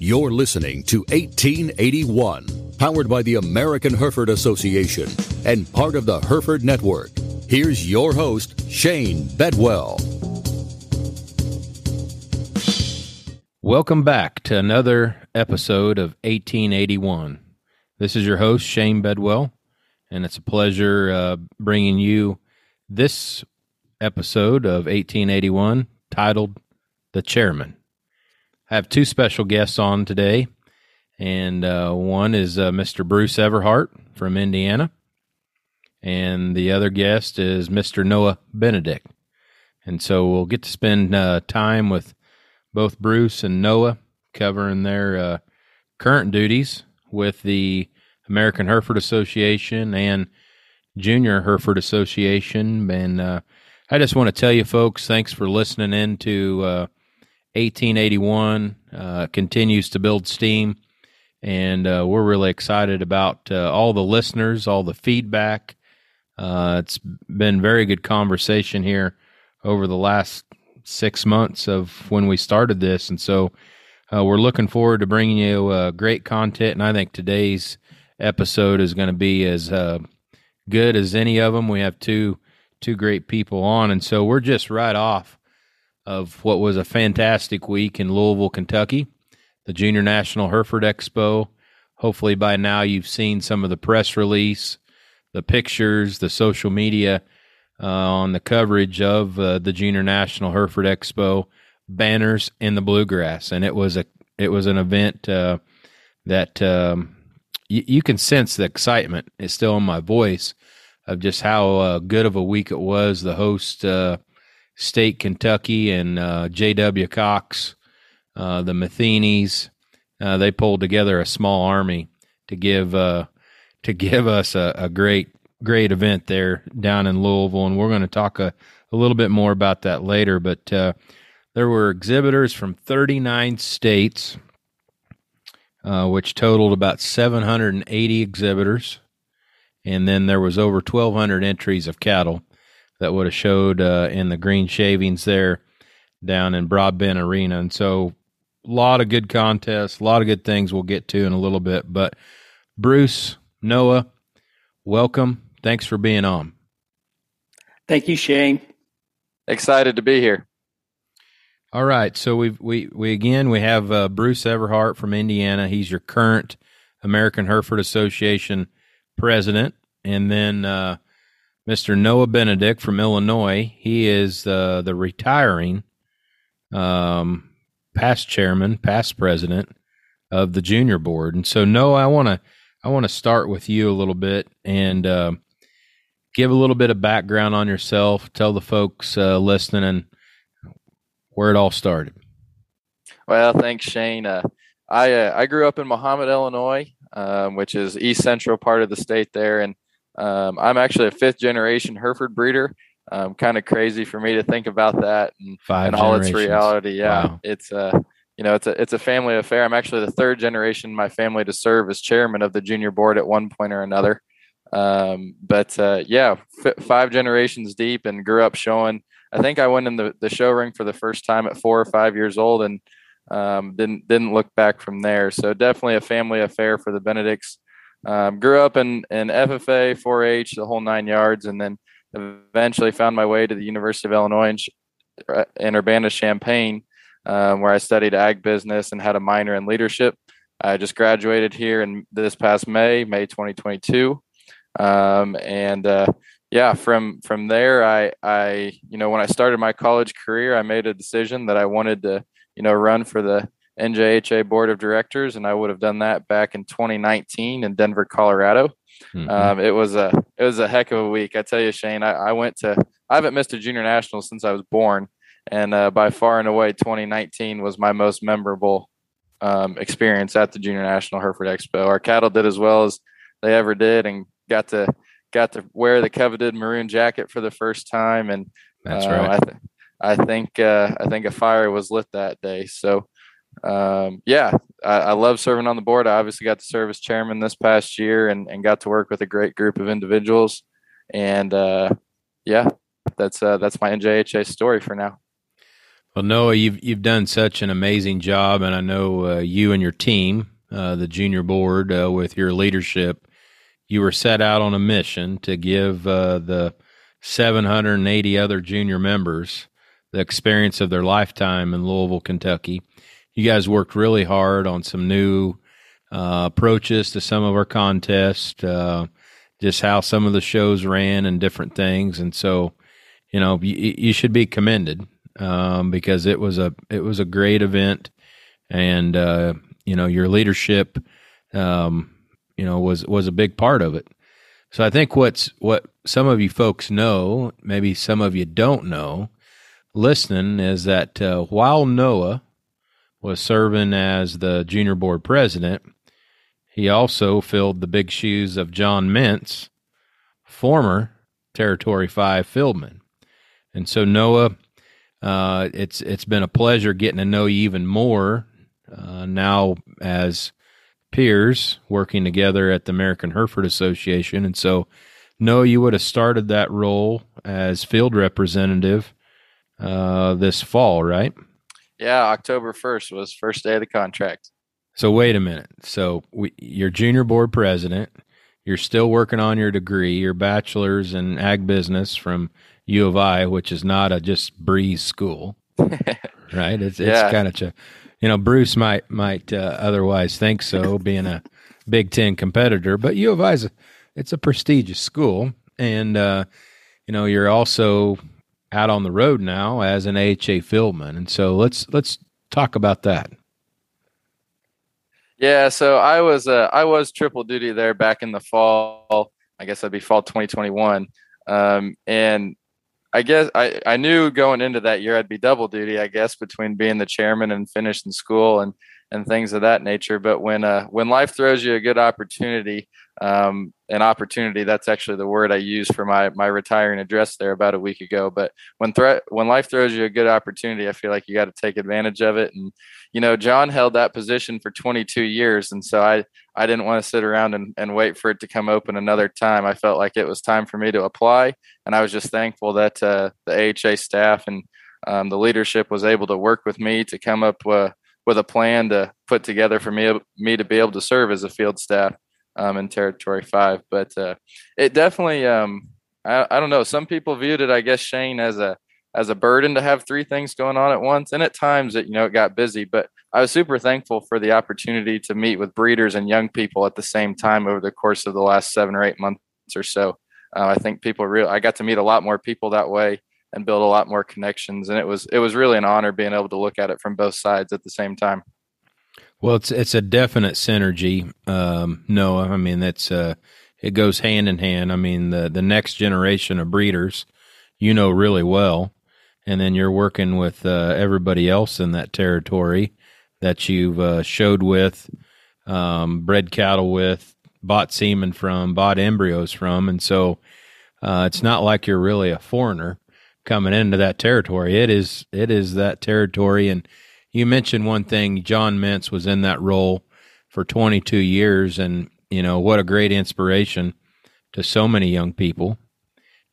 You're listening to 1881, powered by the American Hereford Association and part of the Hereford Network. Here's your host, Shane Bedwell. Welcome back to another episode of 1881. This is your host, Shane Bedwell, and it's a pleasure uh, bringing you this episode of 1881 titled The Chairman. I have two special guests on today, and uh, one is uh, Mr. Bruce Everhart from Indiana, and the other guest is Mr. Noah Benedict. And so we'll get to spend uh, time with both Bruce and Noah covering their uh, current duties with the American Hereford Association and Junior Hereford Association. And uh, I just want to tell you, folks, thanks for listening in to uh, 1881 uh, continues to build steam, and uh, we're really excited about uh, all the listeners, all the feedback. Uh, it's been very good conversation here over the last six months of when we started this, and so uh, we're looking forward to bringing you uh, great content. And I think today's episode is going to be as good as any of them. We have two two great people on, and so we're just right off of what was a fantastic week in Louisville, Kentucky, the Junior National Hereford Expo. Hopefully, by now you've seen some of the press release, the pictures, the social media uh, on the coverage of uh, the Junior National Hereford Expo banners in the bluegrass, and it was a it was an event uh, that um, y- you can sense the excitement is still in my voice of just how uh, good of a week it was. The host uh, State Kentucky and uh, J.W. Cox, uh, the Matheny's, uh, they pulled together a small army to give uh, to give us a, a, great great event there down in Louisville, and we're going to talk a, a little bit more about that later. But uh, there were exhibitors from 39 states, uh, which totaled about 780 exhibitors, and then there was over 1,200 entries of cattle that would have showed uh, in the green shavings there down in Broadbent Arena. And so a lot of good contests, a lot of good things we'll get to in a little bit. But Bruce, Noah, welcome. Thanks for being on. Thank you, Shane. Excited to be here. All right, so we we we again we have uh, Bruce Everhart from Indiana. He's your current American Hereford Association president, and then uh, Mr. Noah Benedict from Illinois. He is uh, the retiring um, past chairman, past president of the junior board. And so, Noah, I want to I want to start with you a little bit and uh, give a little bit of background on yourself. Tell the folks uh, listening where it all started. Well, thanks, Shane. Uh, I uh, I grew up in Mahomet, Illinois, um, which is east central part of the state there, and um, I'm actually a fifth generation Hereford breeder. Um, kind of crazy for me to think about that and, Five and all its reality. Yeah, wow. it's a uh, you know it's a it's a family affair. I'm actually the third generation in my family to serve as chairman of the junior board at one point or another. Um, but uh, yeah, f- five generations deep and grew up showing. I think I went in the, the show ring for the first time at four or five years old and um, didn't didn't look back from there. So definitely a family affair for the Benedicts. Um, grew up in, in FFA, 4 H, the whole nine yards, and then eventually found my way to the University of Illinois in, uh, in Urbana Champaign, um, where I studied ag business and had a minor in leadership. I just graduated here in this past May, May 2022. Um, and uh, yeah, from from there, I I you know when I started my college career, I made a decision that I wanted to you know run for the NJHA board of directors, and I would have done that back in 2019 in Denver, Colorado. Mm-hmm. Um, it was a it was a heck of a week. I tell you, Shane. I, I went to I haven't missed a junior national since I was born, and uh, by far and away, 2019 was my most memorable um, experience at the Junior National Hereford Expo. Our cattle did as well as they ever did, and got to got to wear the coveted maroon jacket for the first time. And that's uh, right. I, th- I think uh, I think a fire was lit that day. So um, yeah, I, I, love serving on the board. I obviously got to serve as chairman this past year and, and got to work with a great group of individuals. And uh, yeah, that's uh, that's my NJHA story for now. Well, Noah, you've you've done such an amazing job, and I know uh, you and your team, uh, the junior board, uh, with your leadership, you were set out on a mission to give uh, the 780 other junior members the experience of their lifetime in Louisville, Kentucky. You guys worked really hard on some new uh, approaches to some of our contests, uh, just how some of the shows ran and different things, and so you know you, you should be commended um, because it was a it was a great event, and uh, you know your leadership, um, you know was was a big part of it. So I think what's what some of you folks know, maybe some of you don't know, listening is that uh, while Noah was serving as the junior board president, he also filled the big shoes of John Mintz, former Territory Five fieldman. And so Noah uh, it's it's been a pleasure getting to know you even more uh, now as peers working together at the American Hereford Association, and so know you would have started that role as field representative uh, this fall, right? Yeah, October first was first day of the contract. So wait a minute. So we, you're junior board president. You're still working on your degree, your bachelor's in ag business from U of I, which is not a just breeze school, right? It's it's yeah. kind of, ch- you know, Bruce might might uh, otherwise think so, being a Big Ten competitor, but U of I is a, it's a prestigious school, and uh, you know you're also out on the road now as an AHA fieldman, and so let's let's talk about that. Yeah, so I was uh, I was triple duty there back in the fall. I guess that'd be fall 2021. Um, and I guess I, I knew going into that year I'd be double duty, I guess, between being the chairman and finishing school and and things of that nature. But when uh, when life throws you a good opportunity, um, an opportunity that's actually the word I used for my my retiring address there about a week ago. But when when life throws you a good opportunity, I feel like you got to take advantage of it. And you know, John held that position for 22 years, and so I I didn't want to sit around and, and wait for it to come open another time. I felt like it was time for me to apply, and I was just thankful that uh, the AHA staff and um, the leadership was able to work with me to come up uh, with a plan to put together for me me to be able to serve as a field staff um, in Territory Five. But uh, it definitely, um, I, I don't know. Some people viewed it, I guess, Shane, as a as a burden to have three things going on at once. And at times, it you know it got busy. But I was super thankful for the opportunity to meet with breeders and young people at the same time over the course of the last seven or eight months or so. Uh, I think people really, I got to meet a lot more people that way and build a lot more connections. And it was it was really an honor being able to look at it from both sides at the same time. Well, it's it's a definite synergy. Um, no, I mean that's uh, it goes hand in hand. I mean the the next generation of breeders, you know really well, and then you're working with uh, everybody else in that territory that you've uh, showed with, um, bred cattle with, bought semen from, bought embryos from, and so uh, it's not like you're really a foreigner coming into that territory. It is it is that territory. And you mentioned one thing. John Mintz was in that role for 22 years, and you know what a great inspiration to so many young people,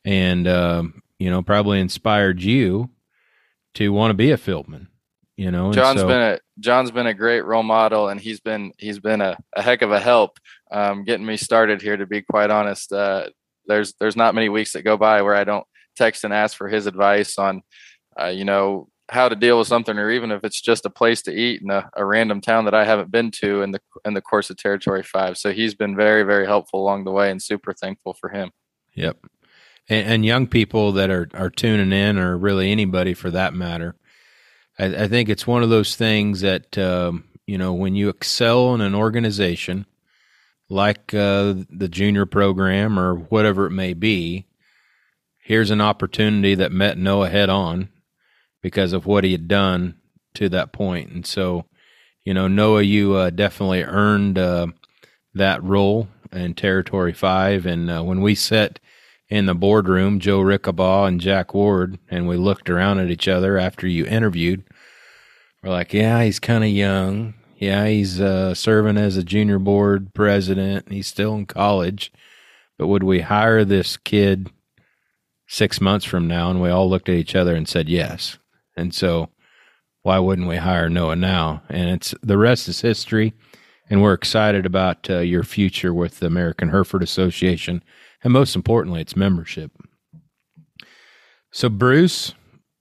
and uh, you know probably inspired you to want to be a fieldman. You know, John's so, been a John's been a great role model, and he's been he's been a, a heck of a help um, getting me started here. To be quite honest, uh, there's there's not many weeks that go by where I don't text and ask for his advice on, uh, you know, how to deal with something, or even if it's just a place to eat in a, a, random town that I haven't been to in the in the course of Territory Five. So he's been very very helpful along the way, and super thankful for him. Yep, and, and young people that are are tuning in, or really anybody for that matter. I, I think it's one of those things that um, you know when you excel in an organization like uh, the junior program or whatever it may be, here's an opportunity that met Noah head on because of what he had done to that point. And so, you know, Noah, you uh, definitely earned uh, that role in Territory 5. And uh, when we sat in the boardroom, Joe Rickabaugh and Jack Ward, and we looked around at each other after you interviewed, we're like, yeah, he's kind of young. Yeah, he's uh, serving as a junior board president. He's still in college. But would we hire this kid six months from now? And we all looked at each other and said yes. And so why wouldn't we hire Noah now? And it's the rest is history. And we're excited about uh, your future with the American Hereford Association, and most importantly, its membership. So, Bruce,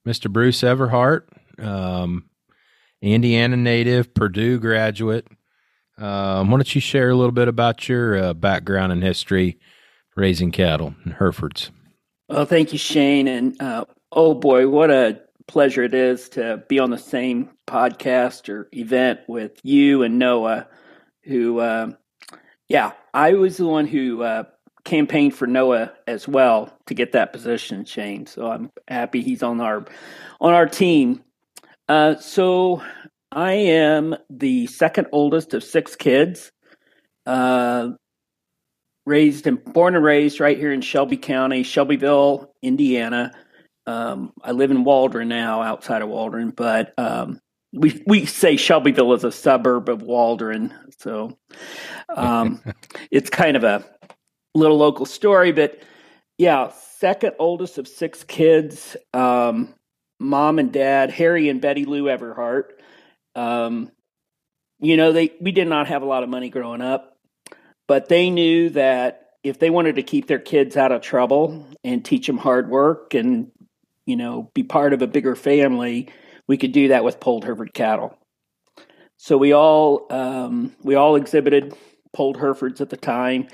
Mr. Bruce Everhart, um, Indiana native, Purdue graduate. Um, why don't you share a little bit about your uh, background and history raising cattle in Herefords? Well, thank you, Shane. And uh, oh boy, what a pleasure it is to be on the same podcast or event with you and Noah, who, uh, yeah, I was the one who uh, campaigned for Noah as well to get that position, Shane. So I'm happy he's on our on our team. Uh, so I am the second oldest of six kids. Uh, raised and born and raised right here in Shelby County, Shelbyville, Indiana. Um, I live in Waldron now, outside of Waldron, but um, we we say Shelbyville is a suburb of Waldron, so um, it's kind of a little local story. But yeah, second oldest of six kids. Um, mom and dad, Harry and Betty Lou Everhart. Um, you know, they we did not have a lot of money growing up, but they knew that if they wanted to keep their kids out of trouble and teach them hard work and you know be part of a bigger family, we could do that with polled Hereford cattle. So we all um, we all exhibited polled Herefords at the time,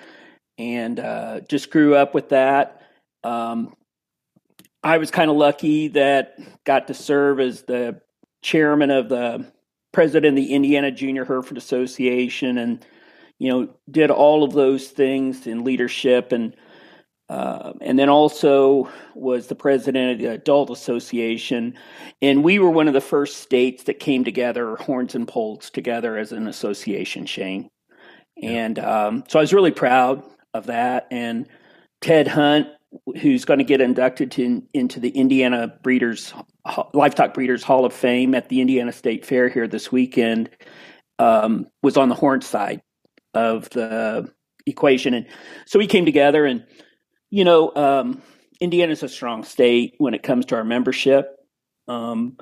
and uh, just grew up with that. Um, I was kind of lucky that got to serve as the chairman of the president of the Indiana Junior Hereford Association, and you know did all of those things in leadership, and uh, and then also was the president of the Adult Association, and we were one of the first states that came together, horns and poles together as an association. Shane, and um, so I was really proud of that, and Ted Hunt who's going to get inducted to, into the Indiana Breeders Livestock Breeders Hall of Fame at the Indiana State Fair here this weekend, um, was on the horn side of the equation, and so we came together. And you know, um, Indiana's a strong state when it comes to our membership. Um,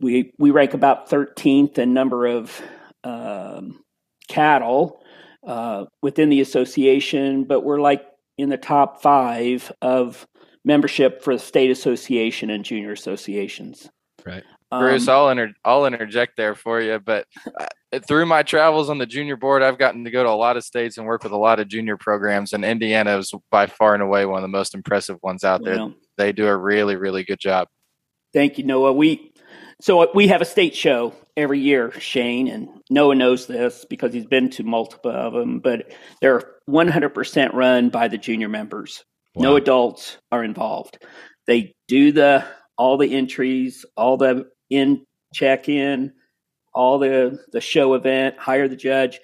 we we rank about 13th in number of um, cattle uh, within the association, but we're like in the top five of membership for the state association and junior associations. Right. Bruce, um, I'll inter- I'll interject there for you, but uh, through my travels on the junior board, I've gotten to go to a lot of states and work with a lot of junior programs, and Indiana is by far and away one of the most impressive ones out there. Well, they do a really, really good job. Thank you, Noah. We so we have a state show every year, Shane, and Noah knows this because he's been to multiple of them, but they're 100% run by the junior members. Wow. No adults are involved. They do the all the entries, all the in check in, all the the show event, hire the judge,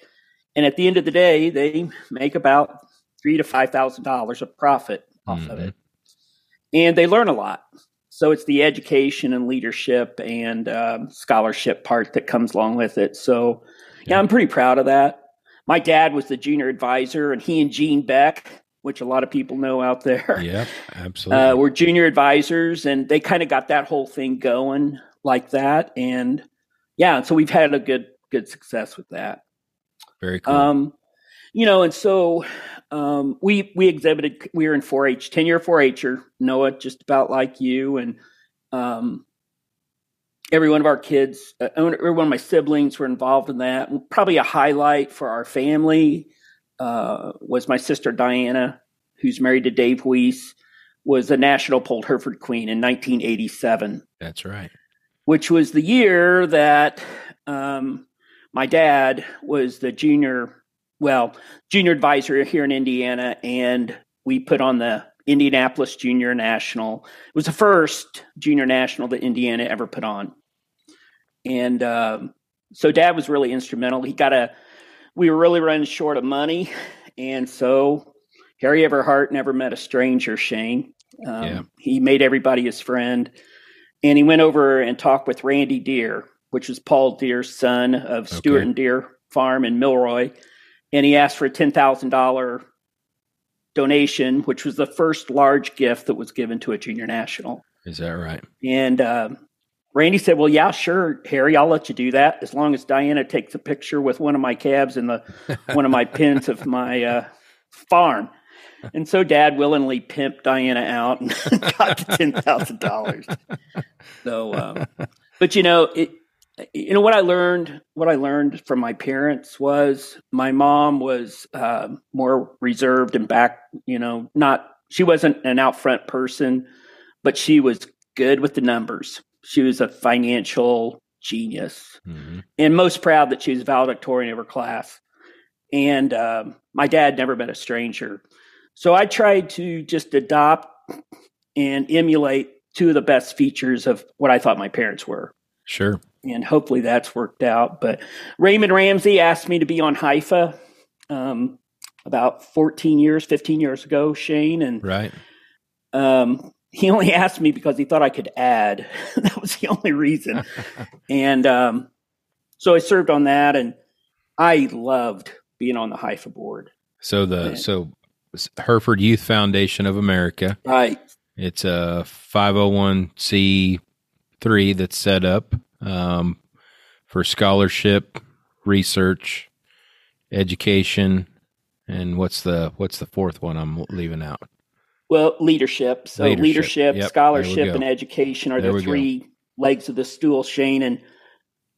and at the end of the day, they make about three to five thousand dollars of profit off mm-hmm. of it, and they learn a lot. So it's the education and leadership and um, scholarship part that comes along with it. So yeah. yeah, I'm pretty proud of that. My dad was the junior advisor, and he and Gene Beck, which a lot of people know out there, yeah, absolutely, uh, were junior advisors, and they kind of got that whole thing going like that. And yeah, so we've had a good good success with that. Very cool. Um, you know, and so um, we we exhibited. We were in 4-H, ten year 4-H'er. Noah, just about like you, and um, every one of our kids, uh, every one of my siblings were involved in that. Probably a highlight for our family uh, was my sister Diana, who's married to Dave Weiss, was a national Polled Hereford Queen in 1987. That's right. Which was the year that um, my dad was the junior well, junior advisor here in Indiana, and we put on the Indianapolis Junior National. It was the first junior national that Indiana ever put on, and um, so Dad was really instrumental. He got a. We were really running short of money, and so Harry Everhart never met a stranger. Shane, um, yeah. he made everybody his friend, and he went over and talked with Randy Deer, which was Paul Deer's son of Stewart okay. and Deer Farm in Milroy and he asked for a ten thousand dollar donation, which was the first large gift that was given to a junior national. Is that right? And uh, Randy said, "Well, yeah, sure, Harry, I'll let you do that as long as Diana takes a picture with one of my calves and the one of my pins of my uh, farm." And so, Dad willingly pimped Diana out and got the ten thousand dollars. So, um, but you know, it, you know what I learned. What I learned from my parents was my mom was uh, more reserved and back. You know, not she wasn't an out front person, but she was good with the numbers she was a financial genius mm-hmm. and most proud that she was valedictorian of her class. And um, my dad never met a stranger. So I tried to just adopt and emulate two of the best features of what I thought my parents were. Sure. And hopefully that's worked out. But Raymond Ramsey asked me to be on HYFA um, about 14 years, 15 years ago, Shane. And right. Um, he only asked me because he thought I could add. that was the only reason. and um, so I served on that, and I loved being on the HYFA board. So the and, so Hereford Youth Foundation of America, right? It's a 501c3 that's set up um, for scholarship, research, education, and what's the what's the fourth one I'm leaving out? Well, leadership. So leadership, leadership yep, scholarship, and education are there the three go. legs of the stool, Shane. And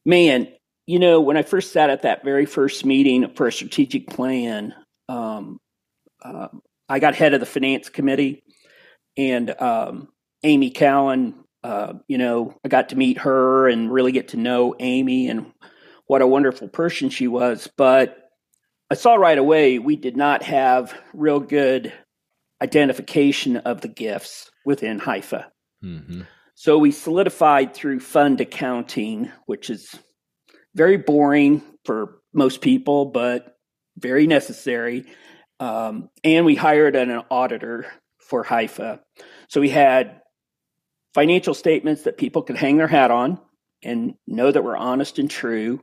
man, you know, when I first sat at that very first meeting for a strategic plan, um, uh, I got head of the finance committee, and um, Amy Cowan. Uh, you know, I got to meet her and really get to know Amy and what a wonderful person she was. But I saw right away we did not have real good identification of the gifts within HYFA. Mm-hmm. So we solidified through fund accounting, which is very boring for most people, but very necessary. Um, and we hired an, an auditor for HYFA. So we had financial statements that people could hang their hat on and know that we're honest and true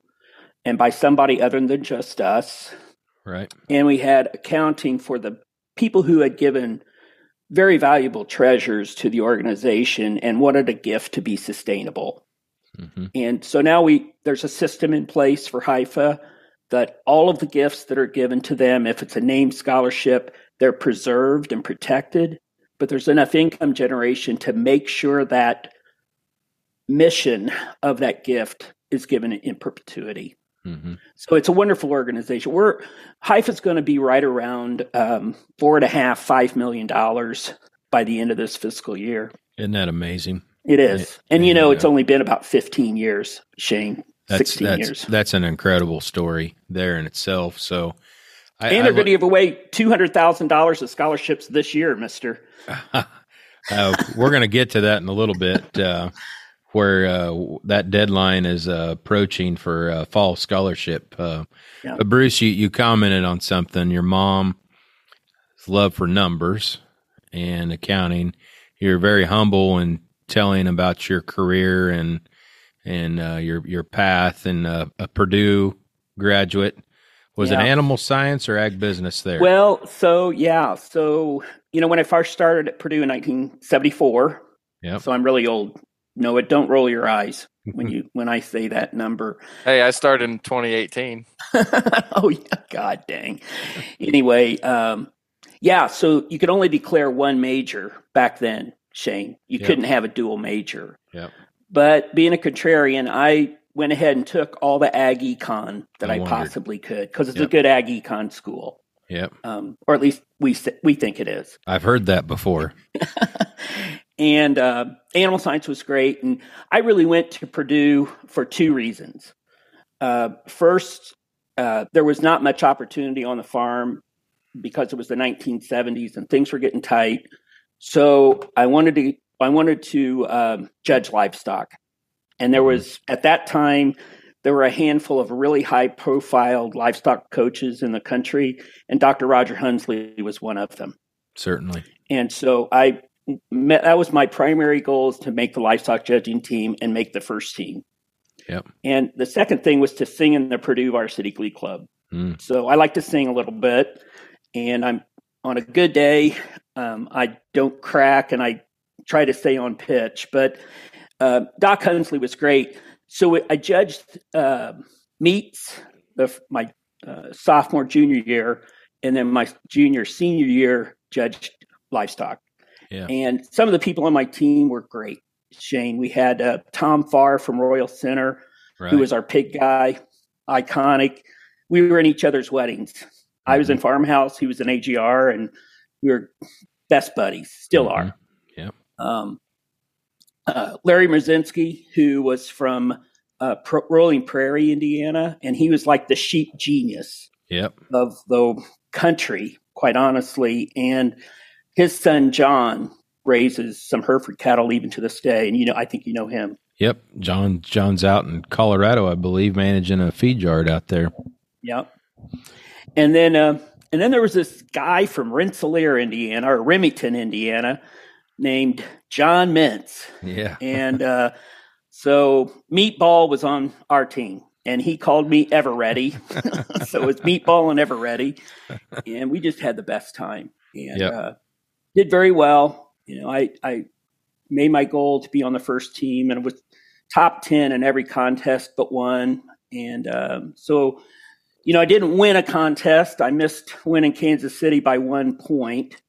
and by somebody other than just us. Right. And we had accounting for the people who had given very valuable treasures to the organization and wanted a gift to be sustainable. Mm-hmm. And so now we there's a system in place for HYFA that all of the gifts that are given to them, if it's a named scholarship, they're preserved and protected, but there's enough income generation to make sure that mission of that gift is given in perpetuity. Mm-hmm. So it's a wonderful organization. We're HYFA's going to be right around um, four and a half, five million dollars by the end of this fiscal year. Isn't that amazing? It is, and, and you know, it's only been about fifteen years, Shane. That's, 16 that's, years. That's an incredible story there in itself. So, I, and they're going to give away two hundred thousand dollars of scholarships this year, Mister. uh, we're going to get to that in a little bit. Uh, where uh, that deadline is uh, approaching for uh, fall scholarship. Uh, yeah. But Bruce, you, you commented on something. Your mom's love for numbers and accounting. You're very humble in telling about your career and and uh, your your path and uh, a Purdue graduate. Was yeah. it animal science or ag business there? Well, so yeah, so you know when I first started at Purdue in 1974. Yeah. So I'm really old no, it don't roll your eyes when you when I say that number. Hey, I started in 2018. oh yeah, god dang. Anyway, um, yeah, so you could only declare one major back then, Shane. You yep. couldn't have a dual major. Yeah. But being a contrarian, I went ahead and took all the ag econ that I, I possibly could because it's yep. a good ag econ school. Yep. Um, or at least we we think it is. I've heard that before. and uh, animal science was great. And I really went to Purdue for two reasons. Uh, first, uh, there was not much opportunity on the farm because it was the 1970s and things were getting tight. So I wanted to I wanted to um, judge livestock, and there was at that time there were a handful of really high profile livestock coaches in the country, and Dr. Roger Hunsley was one of them. Certainly. And so I met, that was my primary goal is to make the livestock judging team and make the first team. Yep. And the second thing was to sing in the Purdue Varsity Glee Club. Mm. So I like to sing a little bit, and I'm on a good day. Um, I don't crack, and I try to stay on pitch. But uh, Doc Hunsley was great. So I judged uh, meets the, my uh, sophomore, junior year, and then my junior, senior year judged livestock. Yeah. And some of the people on my team were great. Shane, we had uh, Tom Farr from Royal Center, right. who was our pig guy, iconic. We were in each other's weddings. Mm-hmm. I was in mm-hmm. Farmhouse, he was in AGR, and we were best buddies, still mm-hmm. are. Um, uh, Larry Merzinski, who was from uh, Pro- Rolling Prairie, Indiana, and he was like the sheep genius yep. of the country, quite honestly. And his son John raises some Hereford cattle even to this day, and you know, I think you know him. Yep, John. John's out in Colorado, I believe, managing a feed yard out there. Yep. And then, uh, and then there was this guy from Rensselaer, Indiana, or Remington, Indiana, named John Mintz. Yeah. and uh, so Meatball was on our team and he called me Ever Ready. so it's Meatball and Ever Ready. And we just had the best time and yep. uh, did very well. You know, I, I made my goal to be on the first team and was top 10 in every contest but one. And um, so, you know, I didn't win a contest. I missed winning Kansas City by one point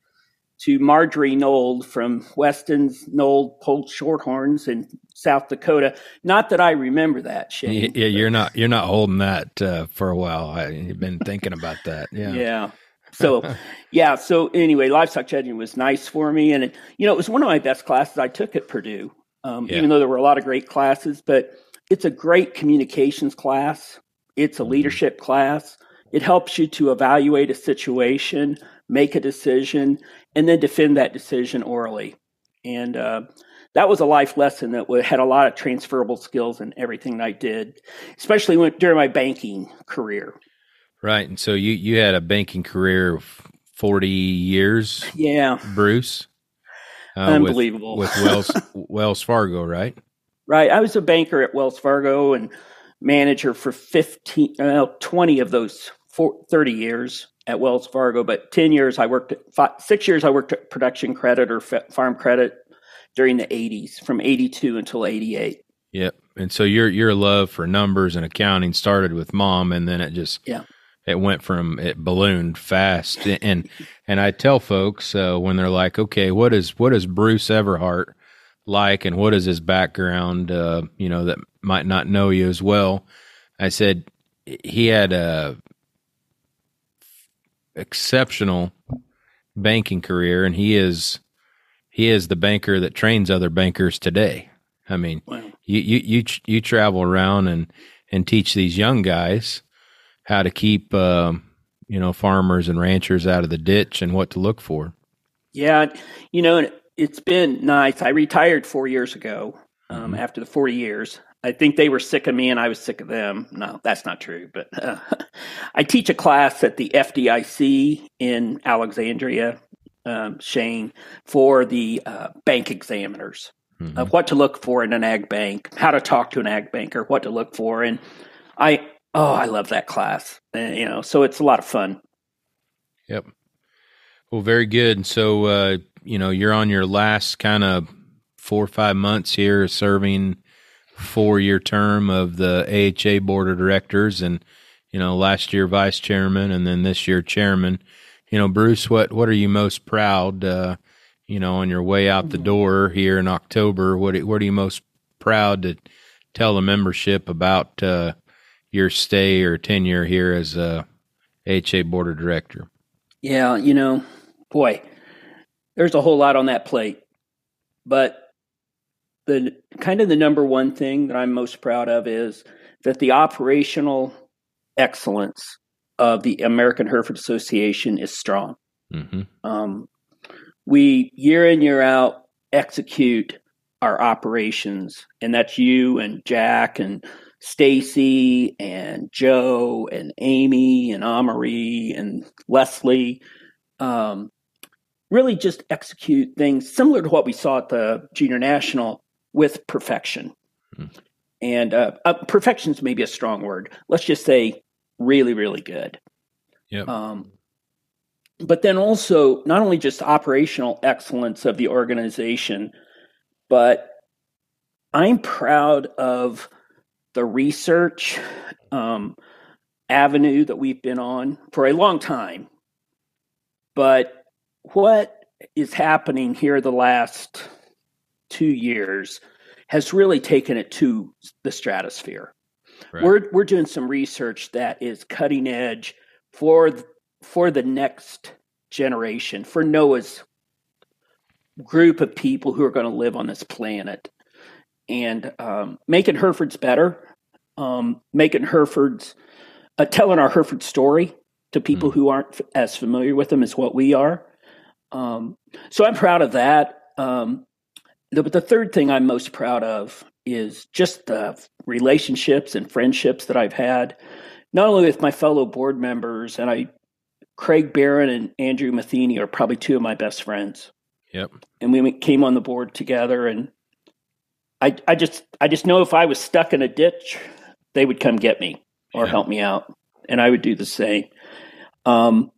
to Marjorie Nold from Weston's Nold Polled Shorthorns in South Dakota. Not that I remember that, Shane. Yeah, you're not you're not holding that uh, for a while. I, you've been thinking about that. Yeah. Yeah. So, yeah. So anyway, livestock judging was nice for me, and it, you know it was one of my best classes I took at Purdue. Um, yeah. Even though there were a lot of great classes, but it's a great communications class. It's a mm-hmm. leadership class. It helps you to evaluate a situation, make a decision, and then defend that decision orally. And uh, that was a life lesson that had a lot of transferable skills in everything I did, especially when, during my banking career. Right. And so you, you had a banking career of 40 years. Yeah. Bruce. Uh, Unbelievable. With, with Wells, Wells Fargo, right? Right. I was a banker at Wells Fargo and manager for 15, uh, 20 of those four, 30 years at Wells Fargo, but 10 years I worked five, six years I worked at production credit or farm credit during the 80s from 82 until 88. Yep. And so your your love for numbers and accounting started with mom and then it just yeah. It went from it ballooned fast and and I tell folks uh, when they're like, "Okay, what is what is Bruce Everhart like and what is his background uh, you know that might not know you as well?" I said he had a exceptional banking career, and he is he is the banker that trains other bankers today. I mean, wow. you, you you you travel around and and teach these young guys how to keep uh, you know farmers and ranchers out of the ditch and what to look for. Yeah, you know, it's been nice. I retired four years ago um, mm-hmm. after the forty years, I think they were sick of me and I was sick of them. No, that's not true. But uh, I teach a class at the FDIC in Alexandria, um, Shane, for the uh, bank examiners mm-hmm. of what to look for in an ag bank, how to talk to an ag banker, what to look for. And I, oh, I love that class. And, you know, so it's a lot of fun. Yep. Well, very good. So, uh, you know, you're on your last kind of four or five months here serving four year term of the AHA board of directors and, you know, last year vice chairman and then this year chairman. You know, Bruce, what, what are you most proud, uh, you know, on your way out the mm-hmm. door here in October? What, what are you most proud to tell the membership about, uh, your stay or tenure here as a AHA board of director? Yeah, you know, boy, there's a whole lot on that plate, but the kind of the number one thing that I'm most proud of is that the operational excellence of the American Hereford Association is strong. Mm-hmm. Um, we year in year out execute our operations, and that's you and Jack and Stacy and Joe and Amy and Amory and Leslie. Um, really, just execute things similar to what we saw at the Junior National with perfection. Mm. And uh, uh, perfection is maybe a strong word. Let's just say really, really good. Yep. Um, but then also not only just operational excellence of the organization, but I'm proud of the research um, avenue that we've been on for a long time. But what is happening here the last two years has really taken it to the stratosphere. Right. We're we're doing some research that is cutting edge for for the next generation, for Noah's group of people who are going to live on this planet, and um, making Herefords better, um, making Herefords, uh, telling our Hereford story to people mm. who aren't as familiar with them as what we are. Um, so I'm proud of that. Um, the, but the third thing I'm most proud of is just the relationships and friendships that I've had, not only with my fellow board members, and I, Craig Barron and Andrew Matheny are probably two of my best friends. Yep. And we came on the board together, and I, I just, I just know if I was stuck in a ditch, they would come get me or yeah. help me out, and I would do the same. Um,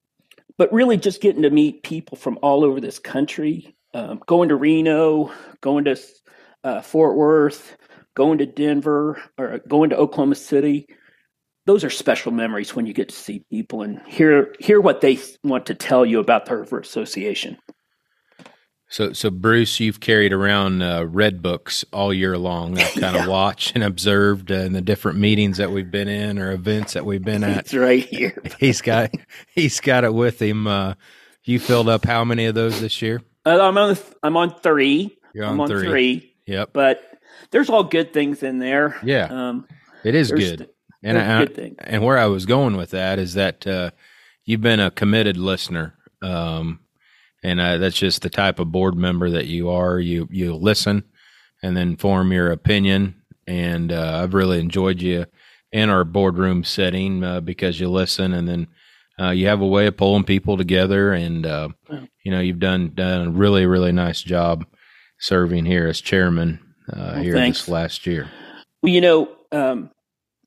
but really, just getting to meet people from all over this country, um, going to Reno, going to uh, Fort Worth, going to Denver, or going to Oklahoma City. Those are special memories when you get to see people and hear hear what they want to tell you about the Hereford Association. So, so Bruce, you've carried around uh, red books all year long. I've kind of watched and observed uh, in the different meetings that we've been in or events that we've been at. It's right here. he's got he's got it with him. Uh, you filled up how many of those this year? Uh, I'm on I'm on 3 You're on, I'm on three. three. Yep. But there's all good things in there. Yeah. Um, it is good. And I, good and where I was going with that is that uh, you've been a committed listener. Um, and uh, that's just the type of board member that you are. You you listen and then form your opinion. And uh, I've really enjoyed you in our boardroom setting uh, because you listen and then uh, you have a way of pulling people together. And uh, you know you've done done a really really nice job serving here as chairman uh, well, here thanks. this last year. Well, you know, um,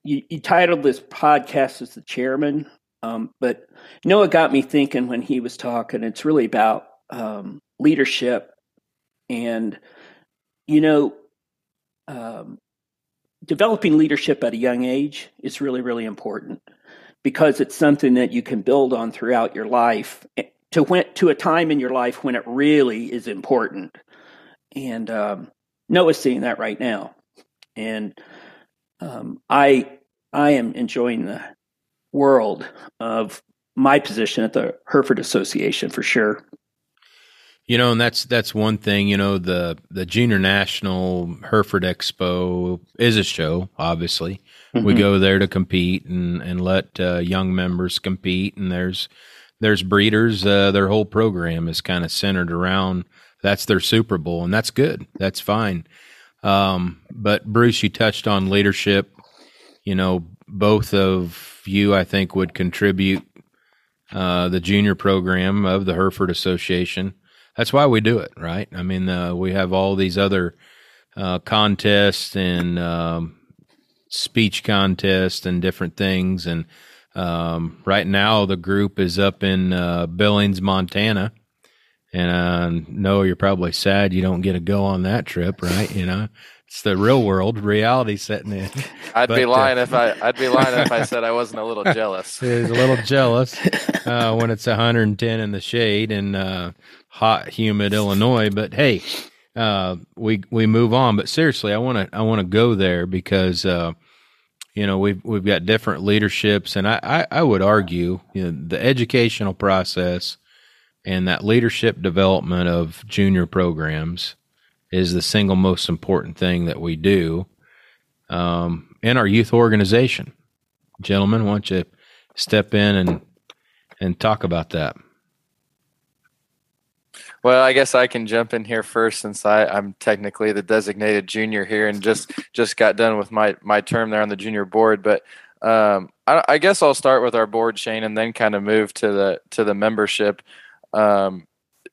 you, you titled this podcast as the chairman. Um, but Noah got me thinking when he was talking. It's really about um, leadership, and you know, um, developing leadership at a young age is really, really important because it's something that you can build on throughout your life eh, to when, to a time in your life when it really is important. And um, Noah's seeing that right now, and um, I I am enjoying the world of my position at the Hereford Association for sure. You know, and that's that's one thing. You know, the the Junior National Hereford Expo is a show. Obviously, mm-hmm. we go there to compete and and let uh, young members compete. And there's there's breeders. Uh, their whole program is kind of centered around that's their Super Bowl, and that's good. That's fine. Um, but Bruce, you touched on leadership. You know, both of you, I think, would contribute uh, the junior program of the Hereford Association. That's why we do it, right? I mean, uh, we have all these other uh, contests and um, speech contests and different things. And um, right now, the group is up in uh, Billings, Montana. And I know you're probably sad you don't get to go on that trip, right? You know, it's the real world reality setting in. I'd but, be uh, lying uh, if I I'd be lying if I said I wasn't a little jealous. He's a little jealous uh, when it's 110 in the shade and uh, hot, humid Illinois. But hey, uh, we we move on. But seriously, I want to I want to go there because uh, you know we've we've got different leaderships, and I I, I would argue you know, the educational process and that leadership development of junior programs is the single most important thing that we do um, in our youth organization. Gentlemen, why don't you step in and and talk about that? Well, I guess I can jump in here first since I, I'm technically the designated junior here and just just got done with my my term there on the junior board. But um, I, I, guess I'll start with our board, Shane, and then kind of move to the to the membership. Um,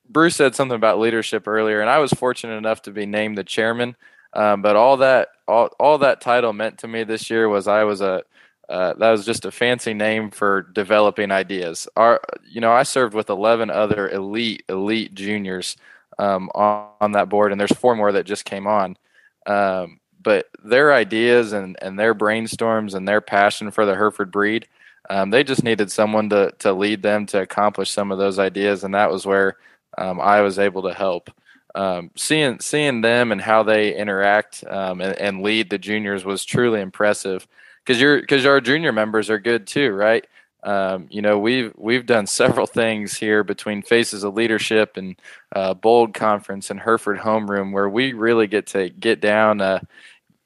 Bruce said something about leadership earlier, and I was fortunate enough to be named the chairman. Um, but all that all, all that title meant to me this year was I was a uh, that was just a fancy name for developing ideas. Our you know I served with eleven other elite elite juniors um, on, on, that board, and there's four more that just came on. Um, but their ideas and, and their brainstorms and their passion for the Hereford breed, um, they just needed someone to, to lead them to accomplish some of those ideas. And that was where um, I was able to help. Um, seeing seeing them and how they interact um, and, and, lead the juniors was truly impressive because you're because our junior members are good too, right? Um, you know, we've we've done several things here between Faces of Leadership and uh, Bold Conference and Hereford Homeroom, where we really get to get down uh,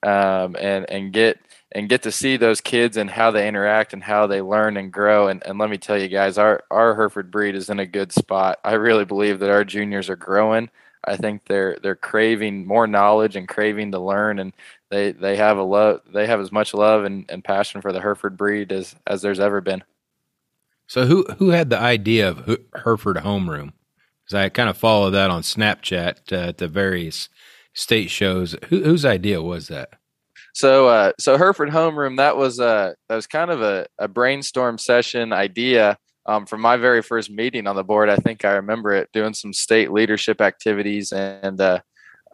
um, and and get and get to see those kids and how they interact and how they learn and grow. And, and let me tell you guys, our our Hereford breed is in a good spot. I really believe that our juniors are growing. I think they're they're craving more knowledge and craving to learn, and they they have a love they have as much love and, and passion for the Hereford breed as as there's ever been. So who who had the idea of Hereford homeroom? Because I kind of follow that on Snapchat uh, at the various state shows. Who, whose idea was that? So uh, so Hereford homeroom that was a uh, that was kind of a, a brainstorm session idea um, from my very first meeting on the board. I think I remember it doing some state leadership activities and. Uh,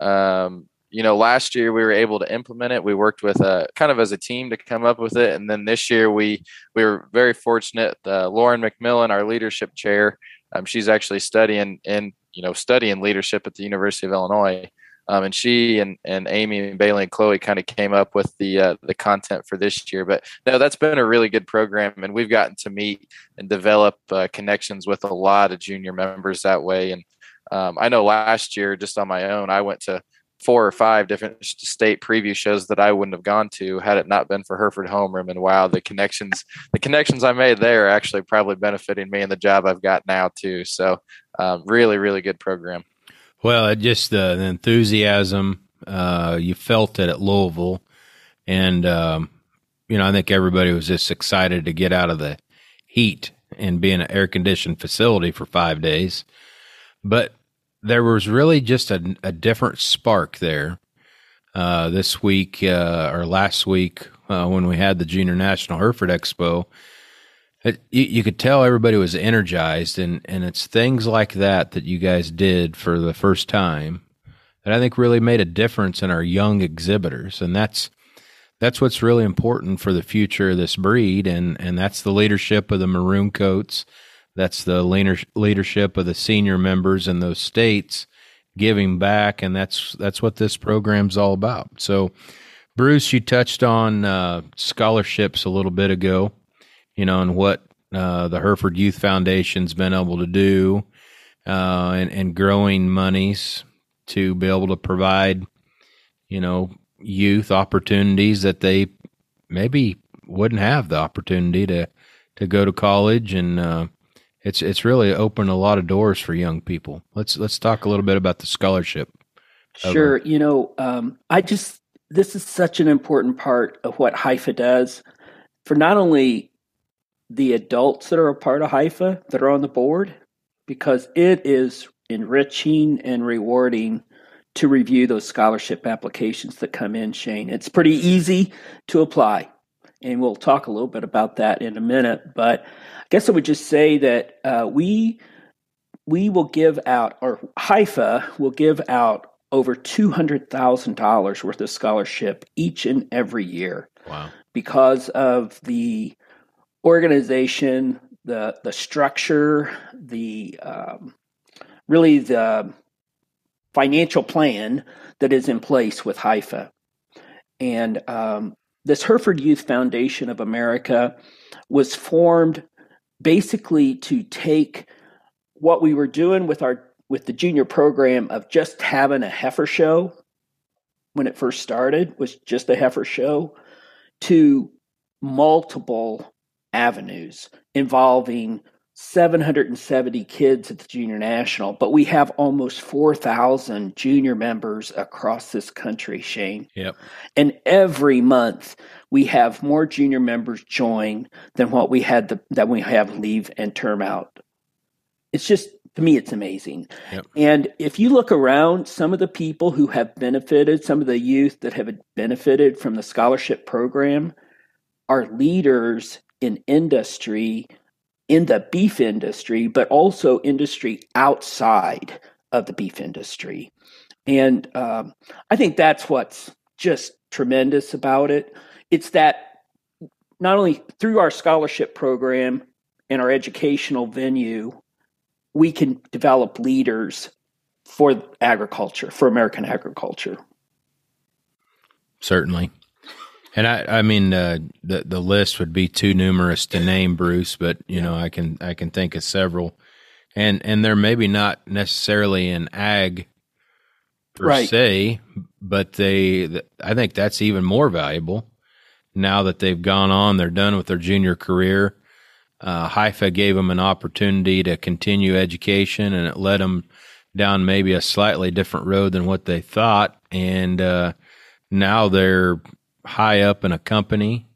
um, you know, last year we were able to implement it. We worked with a kind of as a team to come up with it, and then this year we we were very fortunate. Uh, Lauren McMillan, our leadership chair, um, she's actually studying in you know studying leadership at the University of Illinois, um, and she and and Amy and Bailey and Chloe kind of came up with the uh, the content for this year. But no, that's been a really good program, and we've gotten to meet and develop uh, connections with a lot of junior members that way. And um, I know last year, just on my own, I went to four or five different state preview shows that I wouldn't have gone to had it not been for Hereford Homeroom. And wow, the connections, the connections I made there are actually probably benefiting me in the job I've got now too. So um, really, really good program. Well, just uh, the enthusiasm uh, you felt it at Louisville, and um, you know I think everybody was just excited to get out of the heat and be in an air conditioned facility for five days. But there was really just a, a different spark there uh, this week uh, or last week uh, when we had the Junior National Hereford Expo. It, you, you, could tell everybody was energized, and, and it's things like that that you guys did for the first time that I think really made a difference in our young exhibitors, and that's that's what's really important for the future of this breed, and and that's the leadership of the maroon coats that's the leadership of the senior members in those states giving back, and that's that's what this program's all about. So, Bruce, you touched on uh, scholarships a little bit ago, you know, and what uh, the Hereford Youth Foundation's been able to do, uh, and, and growing monies to be able to provide, you know, youth opportunities that they maybe wouldn't have the opportunity to to go to college and uh, it's it's really opened a lot of doors for young people. Let's let's talk a little bit about the scholarship. Sure, you know, um, I just this is such an important part of what HYFA does for not only the adults that are a part of HYFA that are on the board, because it is enriching and rewarding to review those scholarship applications that come in, Shane. It's pretty easy to apply. And we'll talk a little bit about that in a minute. But guess I would just say that uh, we we will give out, or HYFA will give out over two hundred thousand dollars worth of scholarship each and every year. Wow! Because of the organization, the the structure, the um, really the financial plan that is in place with HYFA, and um, this Hereford Youth Foundation of America was formed basically to take what we were doing with our with the junior program of just having a heifer show when it first started was just a heifer show to multiple avenues involving 770 kids at the junior national but we have almost 4000 junior members across this country shane yep and every month we have more junior members join than what we had the, that we have leave and term out. It's just to me it's amazing. Yep. And if you look around, some of the people who have benefited, some of the youth that have benefited from the scholarship program are leaders in industry in the beef industry, but also industry outside of the beef industry. And um, I think that's what's just tremendous about it. It's that not only through our scholarship program and our educational venue, we can develop leaders for agriculture, for American agriculture. Certainly. And I, I mean, uh, the the list would be too numerous to name, Bruce. But you know, I can I can think of several, and and they're maybe not necessarily in ag per right. se, but they I think that's even more valuable now that they've gone on. They're done with their junior career. Uh, HYFA gave them an opportunity to continue education, and it led them down maybe a slightly different road than what they thought. And uh, now they're high up in a company.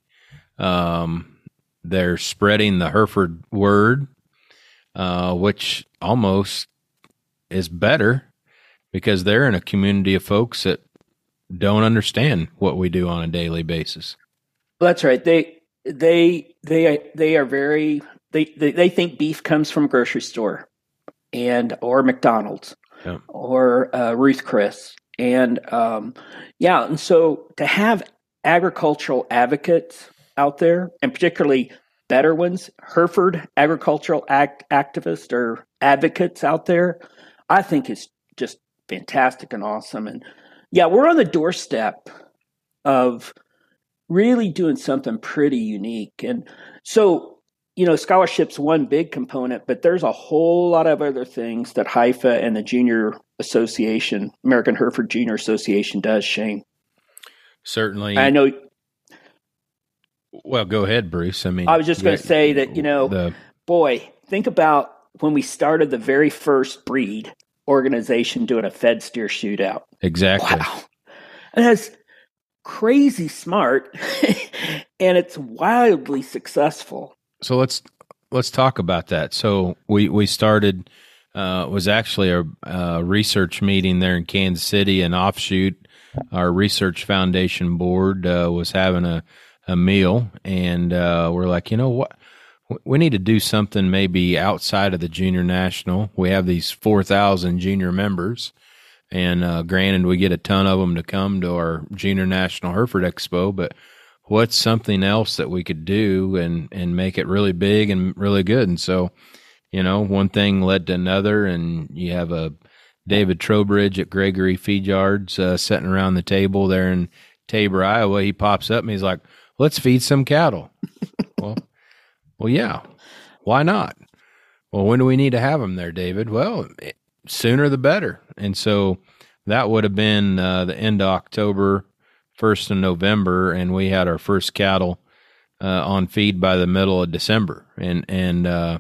Um, they're spreading the Hereford word, uh, which almost is better because they're in a community of folks that don't understand what we do on a daily basis. Well, that's right. They they they they are very they, they, they think beef comes from grocery store and or McDonald's yeah. or uh, Ruth Chris and um, yeah, and so to have agricultural advocates out there, and particularly better ones, Hereford agricultural act- activists or advocates out there, I think is just fantastic and awesome. And yeah, we're on the doorstep of really doing something pretty unique. And so, you know, scholarship's one big component, but there's a whole lot of other things that HYFA and the Junior Association, American Hereford Junior Association does, Shane. Certainly. I know. Well, go ahead, Bruce. I mean, I was just going to say that, you know, the, boy, think about when we started the very first breed organization doing a fed steer shootout. Exactly. Wow. And that's crazy smart and it's wildly successful. So let's let's talk about that. So we we started uh, was actually a, a, research meeting there in Kansas City, an offshoot our research foundation board uh, was having a, a meal, and uh, we're like, you know what? We need to do something maybe outside of the junior national. We have these 4,000 junior members, and uh, granted, we get a ton of them to come to our junior national Hereford Expo, but what's something else that we could do and, and make it really big and really good? And so, you know, one thing led to another, and you have a David Trowbridge at Gregory Feed Yards, uh, sitting around the table there in Tabor, Iowa. He pops up and he's like, "Let's feed some cattle." well, well, yeah. Why not? Well, when do we need to have them there, David? Well, sooner the better. And so that would have been uh, the end of October, first of November, and we had our first cattle uh, on feed by the middle of December. And and uh,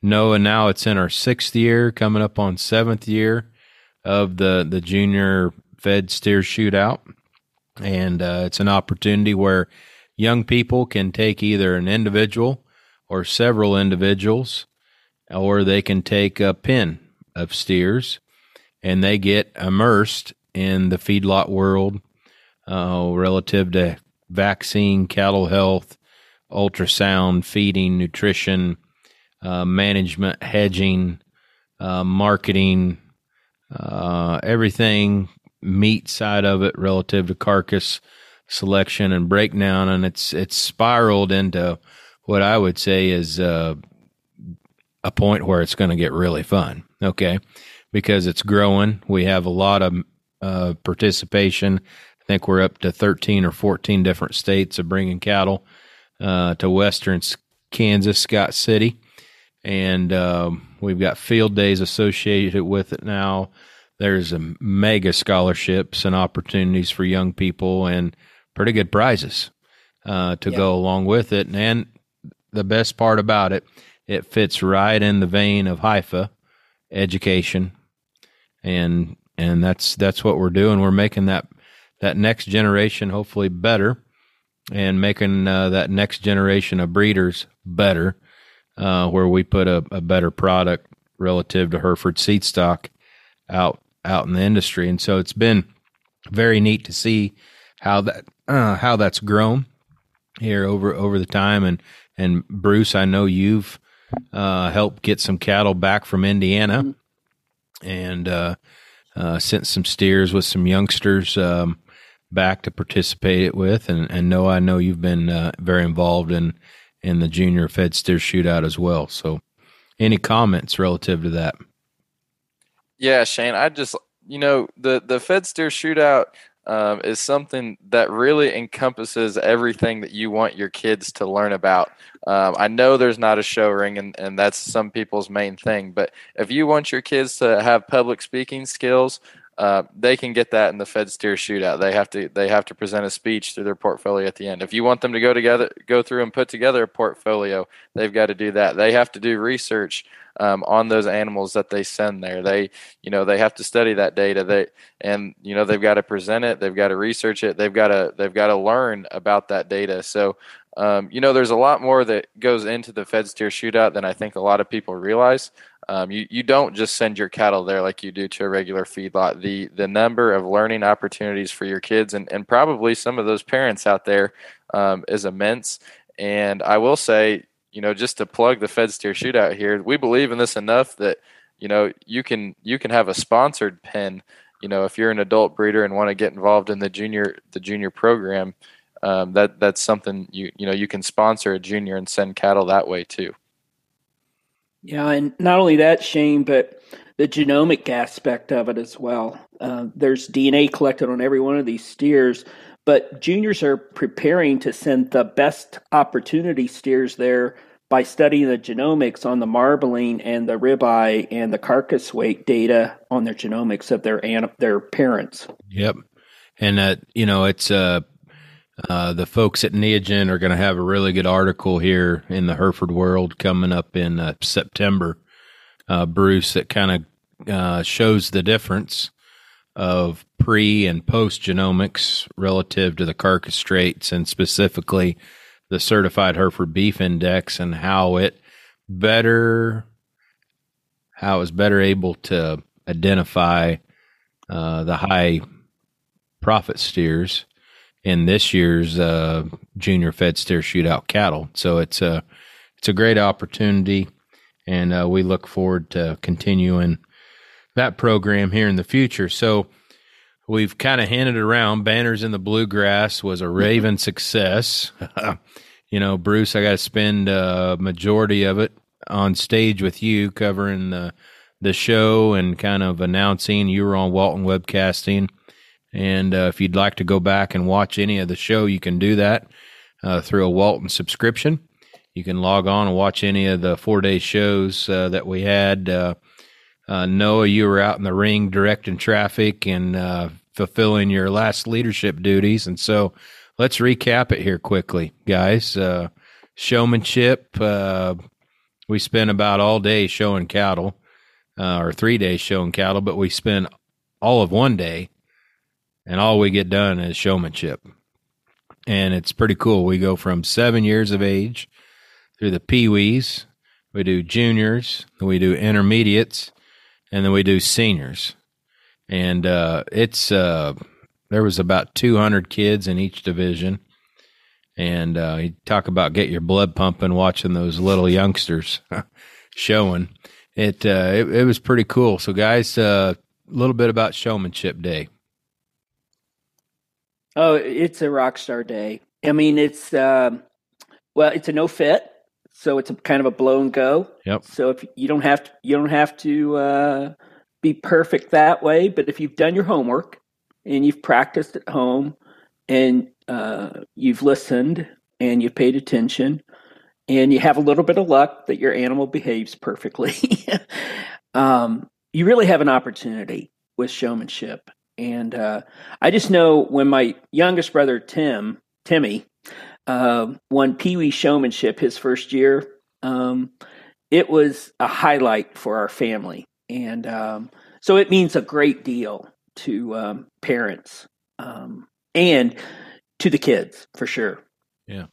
no, and now it's in our sixth year, coming up on seventh year of the the junior Fed steer shootout, and uh, it's an opportunity where young people can take either an individual or several individuals, or they can take a pin of steers, and they get immersed in the feedlot world uh, relative to vaccine, cattle health, ultrasound, feeding, nutrition, uh, management, hedging, uh, marketing, uh, everything meat side of it relative to carcass selection and breakdown, and it's it's spiraled into what I would say is uh, a point where it's going to get really fun. Okay, because it's growing. We have a lot of uh, participation. I think we're up to thirteen or fourteen different states of bringing cattle uh, to western Kansas, Scott City, and um, we've got field days associated with it now. There's a mega scholarships and opportunities for young people, and pretty good prizes uh, to go along with it. And the best part about it, it fits right in the vein of HYFA education, and and that's that's what we're doing. We're making that that next generation hopefully better, and making uh, that next generation of breeders better uh, where we put a, a, better product relative to Hereford seed stock out out in the industry, and so it's been very neat to see how that uh, how that's grown here over over the time. And and Bruce, I know you've uh, helped get some cattle back from Indiana, and uh, uh, sent some steers with some youngsters um, back to participate with. And, and Noah, I know you've been uh, very involved in, in the junior Fed steer shootout as well. So, any comments relative to that? Yeah, Shane, I just, you know, the, the Fed steer shootout um, is something that really encompasses everything that you want your kids to learn about. Um, I know there's not a show ring, and, and that's some people's main thing, but if you want your kids to have public speaking skills, uh, they can get that in the Fed Steer Shootout. They have to they have to present a speech through their portfolio at the end. If you want them to go together, go through and put together a portfolio, they've got to do that. They have to do research um, on those animals that they send there. They you know they have to study that data. They and you know they've got to present it. They've got to research it. They've got to they've got to learn about that data. So um, you know, there's a lot more that goes into the Fed steer shootout than I think a lot of people realize. Um, you, you don't just send your cattle there like you do to a regular feedlot. The the number of learning opportunities for your kids and, and probably some of those parents out there um, is immense. And I will say, you know, just to plug the Fed steer shootout here, we believe in this enough that you know you can you can have a sponsored pen. You know, if you're an adult breeder and want to get involved in the junior the junior program, um, that that's something you you know you can sponsor a junior and send cattle that way too. Yeah, and not only that, Shane, but the genomic aspect of it as well. Uh, there's DNA collected on every one of these steers, but juniors are preparing to send the best opportunity steers there by studying the genomics on the marbling and the ribeye and the carcass weight data on their genomics of their their parents. Yep, and uh, you know it's uh, uh, the folks at Neogen are going to have a really good article here in the Hereford World coming up in uh, September, uh, Bruce, that kind of uh, shows the difference of pre and post genomics relative to the carcass traits and specifically the certified Hereford beef index and how it better how it's better able to identify uh, the high profit steers in this year's uh, junior fed steer shootout cattle. So it's a it's a great opportunity, and uh, we look forward to continuing that program here in the future. So we've kind of handed around. Banners in the Bluegrass was a raving success. you know, Bruce, I got to spend a majority of it on stage with you covering the the show and kind of announcing. You were on Walton webcasting and uh, if you'd like to go back and watch any of the show, you can do that uh, through a Walton subscription. You can log on and watch any of the four day shows uh, that we had. Uh, uh, Noah, you were out in the ring directing traffic and uh, fulfilling your last leadership duties. And so let's recap it here quickly, guys. showmanship. we spent about all day showing cattle, or three days showing cattle, but we spent all of one day and all we get done is showmanship. And it's pretty cool. We go from seven years of age through the peewees, we do juniors, we do intermediates, and then we do seniors. And uh, it's uh, there was about 200 kids in each division. And uh, you talk about get your blood pumping watching those little youngsters showing. It, uh, it, it was pretty cool. So, guys, uh, a little bit about Showmanship Day. Oh, it's a rock star day. I mean, it's um, well, it's a no fit, so it's a kind of a blow and go. Yep. So if you don't have to, you don't have to uh, be perfect that way. But if you've done your homework and you've practiced at home and uh, you've listened and you've paid attention and you have a little bit of luck that your animal behaves perfectly, um, you really have an opportunity with showmanship. And uh, I just know when my youngest brother Tim, Timmy, uh, won Pee Wee Showmanship his first year, um, it was a highlight for our family, and um, so it means a great deal to um, parents um, and to the kids for sure. Yeah.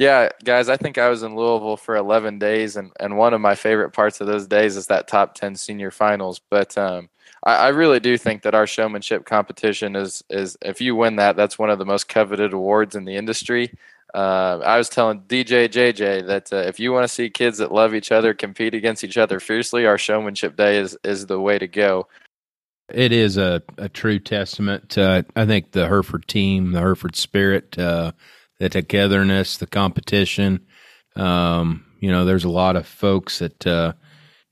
Yeah, guys, I think I was in Louisville for 11 days, and, and one of my favorite parts of those days is that top 10 senior finals. But um, I, I, really do think that our showmanship competition is is if you win that, that's one of the most coveted awards in the industry. Uh, I was telling DJ JJ that uh, if you want to see kids that love each other compete against each other fiercely, our showmanship day is is the way to go. It is a, a true testament. To, I think the Hereford team, the Hereford spirit, uh, the togetherness, the competition. Um, you know, there's a lot of folks that uh,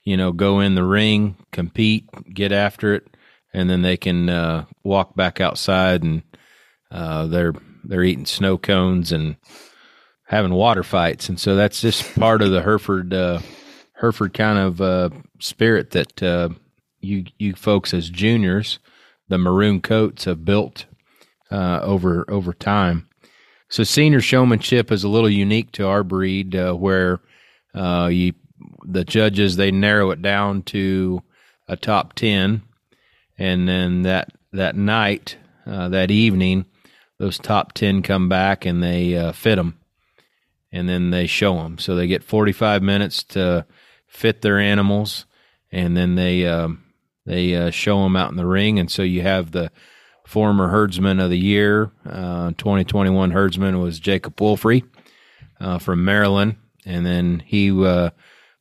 you know go in the ring, compete, get after it, and then they can uh, walk back outside and uh, they're they're eating snow cones and having water fights, and so that's just part of the Hereford uh, Hereford kind of uh, spirit that uh, you you folks as juniors, the maroon coats have built uh, over over time. So senior showmanship is a little unique to our breed, uh, where uh, you the judges they narrow it down to a top ten, and then that that night uh, that evening, those top ten come back and they uh, fit them, and then they show them. So they get forty five minutes to fit their animals, and then they um, they uh, show them out in the ring, and so you have the former herdsman of the year, uh, 2021 herdsman was Jacob Wolfrey uh, from Maryland, and then he uh,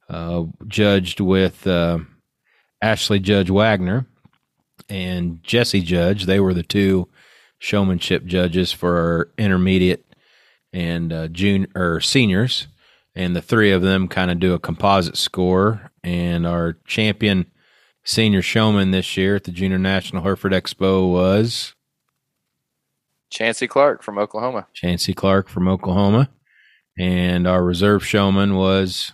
uh judged with uh, Ashley Judge Wagner and Jesse Judge. They were the two showmanship judges for our intermediate and junior or seniors, and the three of them kind of do a composite score. And our champion senior showman this year at the Junior National Hereford Expo was Chancey Clark from Oklahoma. Chancey Clark from Oklahoma. And our reserve showman was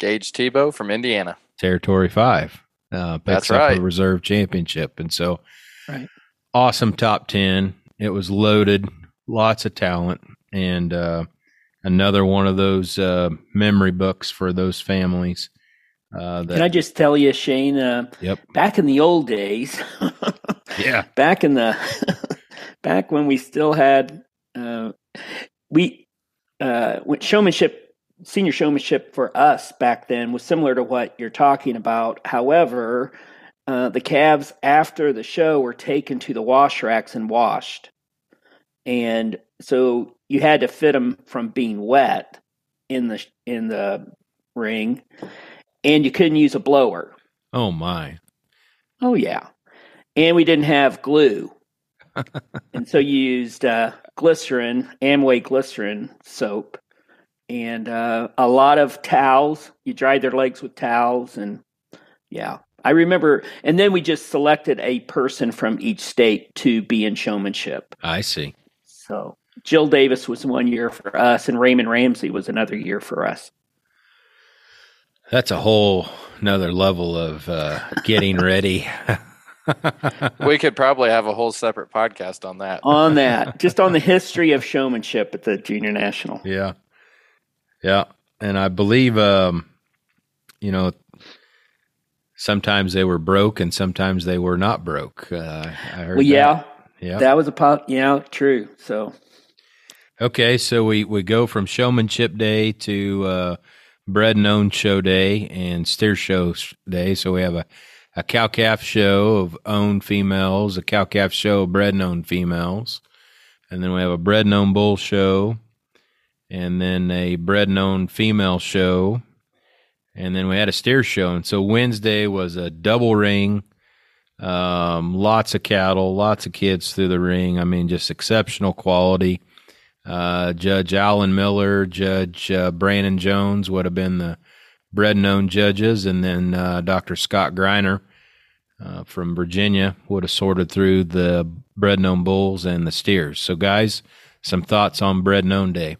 Gage Tebow from Indiana. Territory 5. Uh, picks That's up right. a reserve championship. And so, Right. awesome top 10. It was loaded, lots of talent, and uh, another one of those uh, memory books for those families. Uh, that, Can I just tell you, Shane? Uh, Yep. Back in the old days, yeah. back in the back when we still had uh, we uh, when showmanship senior showmanship for us back then was similar to what you're talking about however uh, the calves after the show were taken to the wash racks and washed and so you had to fit them from being wet in the in the ring and you couldn't use a blower Oh, my. Oh yeah, and we didn't have glue, and so you used uh, glycerin, Amway glycerin soap, and uh, a lot of towels. You dried their legs with towels, and yeah, I remember. And then we just selected a person from each state to be in showmanship. I see. So Jill Davis was one year for us, and Raymond Ramsey was another year for us. That's a whole another level of uh, getting ready. we could probably have a whole separate podcast on that. On that, just on the history of showmanship at the Junior National. Yeah. Yeah. And I believe, um, you know, sometimes they were broke and sometimes they were not broke. Uh, I heard Well, yeah, that. Yeah. that was a pop. Yeah, true. So Okay. So we, we go from showmanship day to uh, bred and own show day and steer show day. So we have a, a cow calf show of owned females, a cow calf show of bred and owned females. And then we have a bred and owned bull show, and then a bred and owned female show, and then we had a steer show. And so Wednesday was a double ring, um, lots of cattle, lots of kids through the ring. I mean, just exceptional quality. Uh, Judge Alan Miller, Judge uh, Brandon Jones would have been the bred and owned judges, and then uh, Dr. Scott Greiner uh, from Virginia would have sorted through the bred and owned bulls and the steers. So, guys, some thoughts on bred and owned day.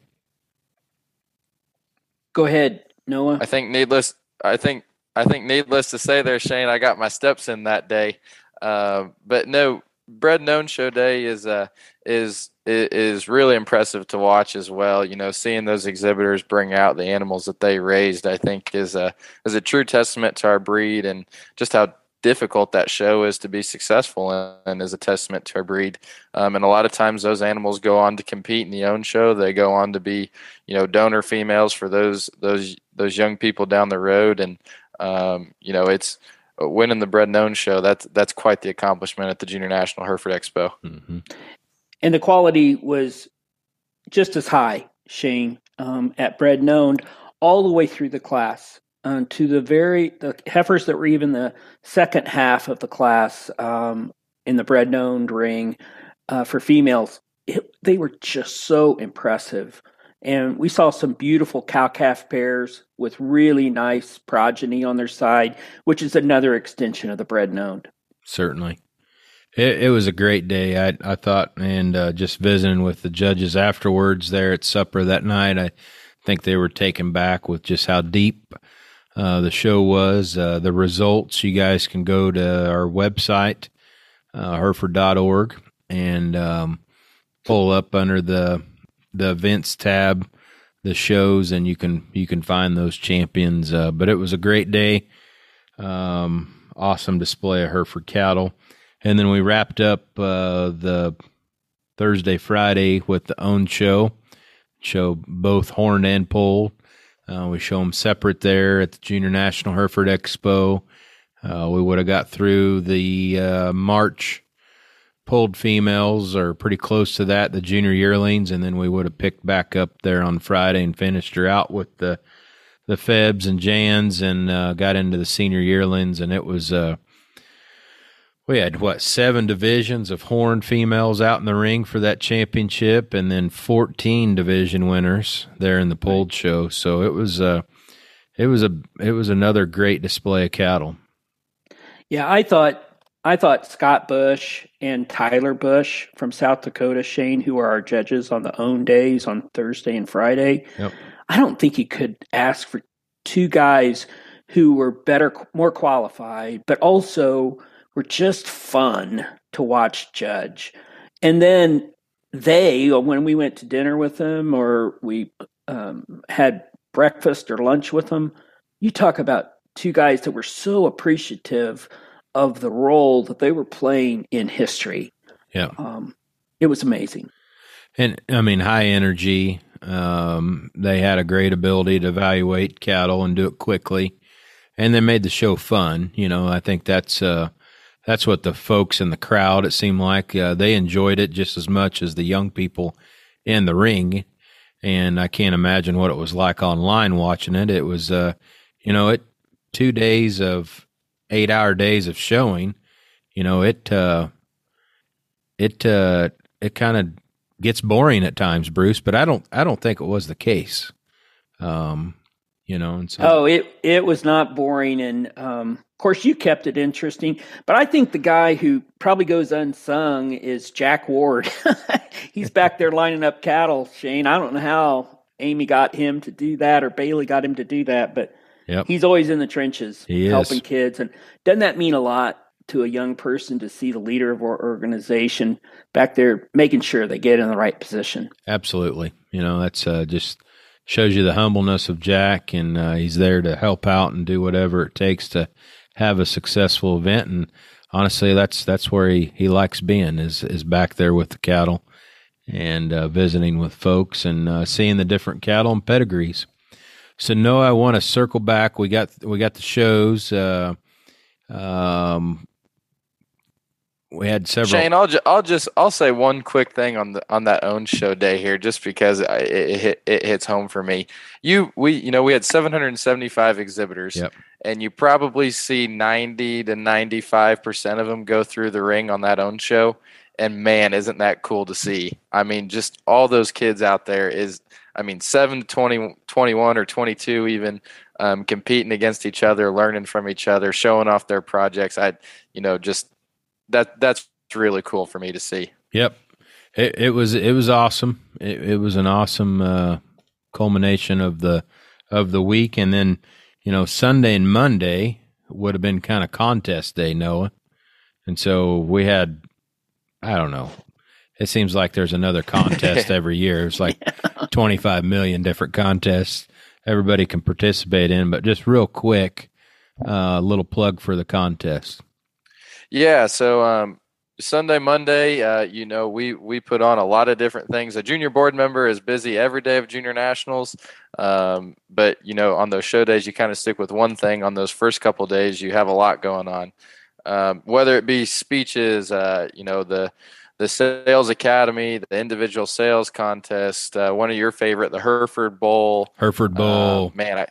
go ahead, Noah. I think needless. I think I think needless to say, there, Shane, I got my steps in that day. Uh, but no, bred known show day is uh is is really impressive to watch as well. You know, seeing those exhibitors bring out the animals that they raised, I think is a is a true testament to our breed and just how difficult that show is to be successful in, and is a testament to our breed. Um, and a lot of times those animals go on to compete in the own show. They go on to be, you know, donor females for those those those young people down the road. And um, you know, it's winning the bred known show. That's that's quite the accomplishment at the Junior National Hereford Expo. Mm-hmm. And the quality was just as high, Shane, um, at Bred Known all the way through the class. uh, to the very the heifers that were even the second half of the class um, in the bred owned ring uh, for females. It, they were just so impressive. And we saw some beautiful cow calf pairs with really nice progeny on their side, which is another extension of the bred owned. Certainly. It, it, was a great day. I I thought, and uh, just visiting with the judges afterwards there at supper that night, I think they were taken back with just how deep uh, the show was. Uh, the results, you guys can go to our website, uh, and um, pull up under the the events tab the shows, and you can you can find those champions. Uh, but it was a great day. Um, awesome display of Hereford cattle. And then we wrapped up uh, the Thursday, Friday with the own show. Show both horn and pole. Uh, we show them separate there at the Junior National Hereford Expo. Uh, we would have got through the uh, March polled females or pretty close to that, the junior yearlings, and then we would have picked back up there on Friday and finished her out with the the Febs and Jans and uh, got into the senior yearlings, and it was uh, we had what seven divisions of horned females out in the ring for that championship, and then fourteen division winners there in the polled show. So it was a, uh, it was a, it was another great display of cattle. Yeah, I thought I thought Scott Bush and Tyler Bush from South Dakota, Shane, who are our judges on the own days on Thursday and Friday. Yep. I don't think you could ask for two guys who were better, more qualified, but also were just fun to watch judge. And then they, when we went to dinner with them or we um, had breakfast or lunch with them, you talk about two guys that were so appreciative of the role that they were playing in history. Yeah. Um, it was amazing. And I mean, high energy. Um, they had a great ability to evaluate cattle and do it quickly. And they made the show fun. You know, I think that's, uh, that's what the folks in the crowd, it seemed like, uh, they enjoyed it just as much as the young people in the ring. And I can't imagine what it was like online watching it. It was, uh, you know, it two days of eight hour days of showing, you know, it, uh, it, uh, it kind of gets boring at times, Bruce, but I don't, I don't think it was the case. Um, you know, and so. Oh, it, it was not boring. And, um, of course, you kept it interesting, but I think the guy who probably goes unsung is Jack Ward. He's back there lining up cattle, Shane. I don't know how Amy got him to do that or Bailey got him to do that, but Yep. He's always in the trenches he helping is. kids. And doesn't that mean a lot to a young person to see the leader of our organization back there making sure they get in the right position? Absolutely. You know, that's uh, just shows you the humbleness of Jack, and uh, he's there to help out and do whatever it takes to have a successful event. And honestly, that's that's where he, he likes being is is back there with the cattle and uh, visiting with folks and uh, seeing the different cattle and pedigrees. So Noah, I want to circle back. We got we got the shows. Uh, um, we had several. Shane, I'll ju- I'll just I'll say one quick thing on the on that own show day here, just because it, it, it hits home for me. You we you know we had 775 exhibitors, yep. and you probably see 90 to 95 percent of them go through the ring on that own show. And man, isn't that cool to see? I mean, just all those kids out there is I mean, 7 20, 21 or 22 even um, competing against each other, learning from each other, showing off their projects. I, you know, just that that's really cool for me to see. Yep. It, it was, it was awesome. It, it was an awesome uh, culmination of the, of the week. And then, you know, Sunday and Monday would have been kind of contest day, Noah. And so we had, I don't know, it seems like there's another contest every year. It's like yeah. 25 million different contests everybody can participate in. But just real quick, a uh, little plug for the contest. Yeah. So um, Sunday, Monday, uh, you know, we we put on a lot of different things. A junior board member is busy every day of junior nationals, um, but you know, on those show days, you kind of stick with one thing. On those first couple days, you have a lot going on, um, whether it be speeches, uh, you know, the the sales academy, the individual sales contest, uh, one of your favorite, the Hereford Bowl. Hereford Bowl, uh, man, I,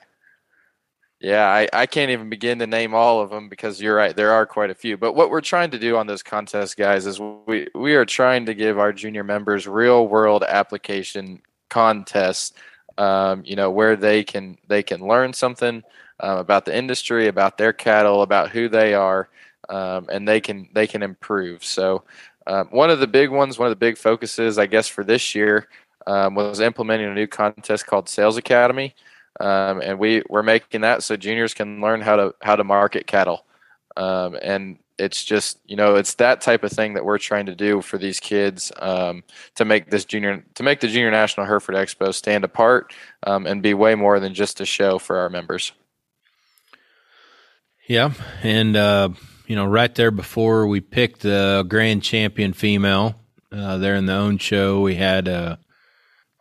Yeah, I, I can't even begin to name all of them because you're right. There are quite a few. But what we're trying to do on those contests, guys, is we, we are trying to give our junior members real world application contests, um, you know, where they can they can learn something um, about the industry, about their cattle, about who they are, um, and they can they can improve. So um, one of the big ones, one of the big focuses, I guess, for this year um, was implementing a new contest called Sales Academy um, and we we're making that so juniors can learn how to how to market cattle. Um, and it's just you know it's that type of thing that we're trying to do for these kids um, to make this junior to make the junior national Hereford Expo stand apart um, and be way more than just a show for our members. Yeah, and uh, you know right there before we picked the grand champion female uh, there in the own show, we had uh,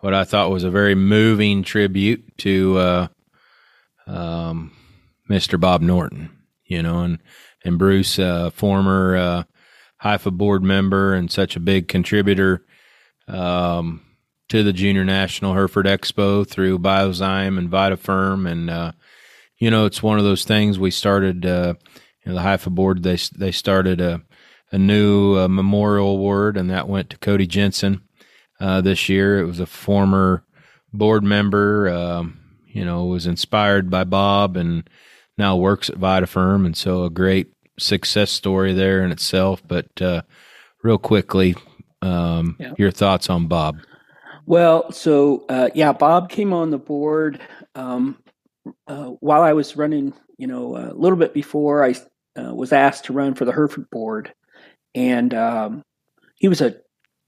what I thought was a very moving tribute to uh, um, Mr. Bob Norton, you know, and and Bruce, uh, former uh, HYFA board member and such a big contributor um, to the Junior National Hereford Expo through Biozyme and VitaFerm, and uh, you know, it's one of those things we started. Uh, you know, the HYFA board they they started a a new uh, memorial award, and that went to Cody Jensen uh, this year. It was a former board member, um, you know, was inspired by Bob and now works at VitaFerm. And so a great success story there in itself. But uh, real quickly, um, yeah. your thoughts on Bob? Well, so uh, yeah, Bob came on the board um, uh, while I was running, you know, a little bit before I uh, was asked to run for the Hereford board. And um, he was a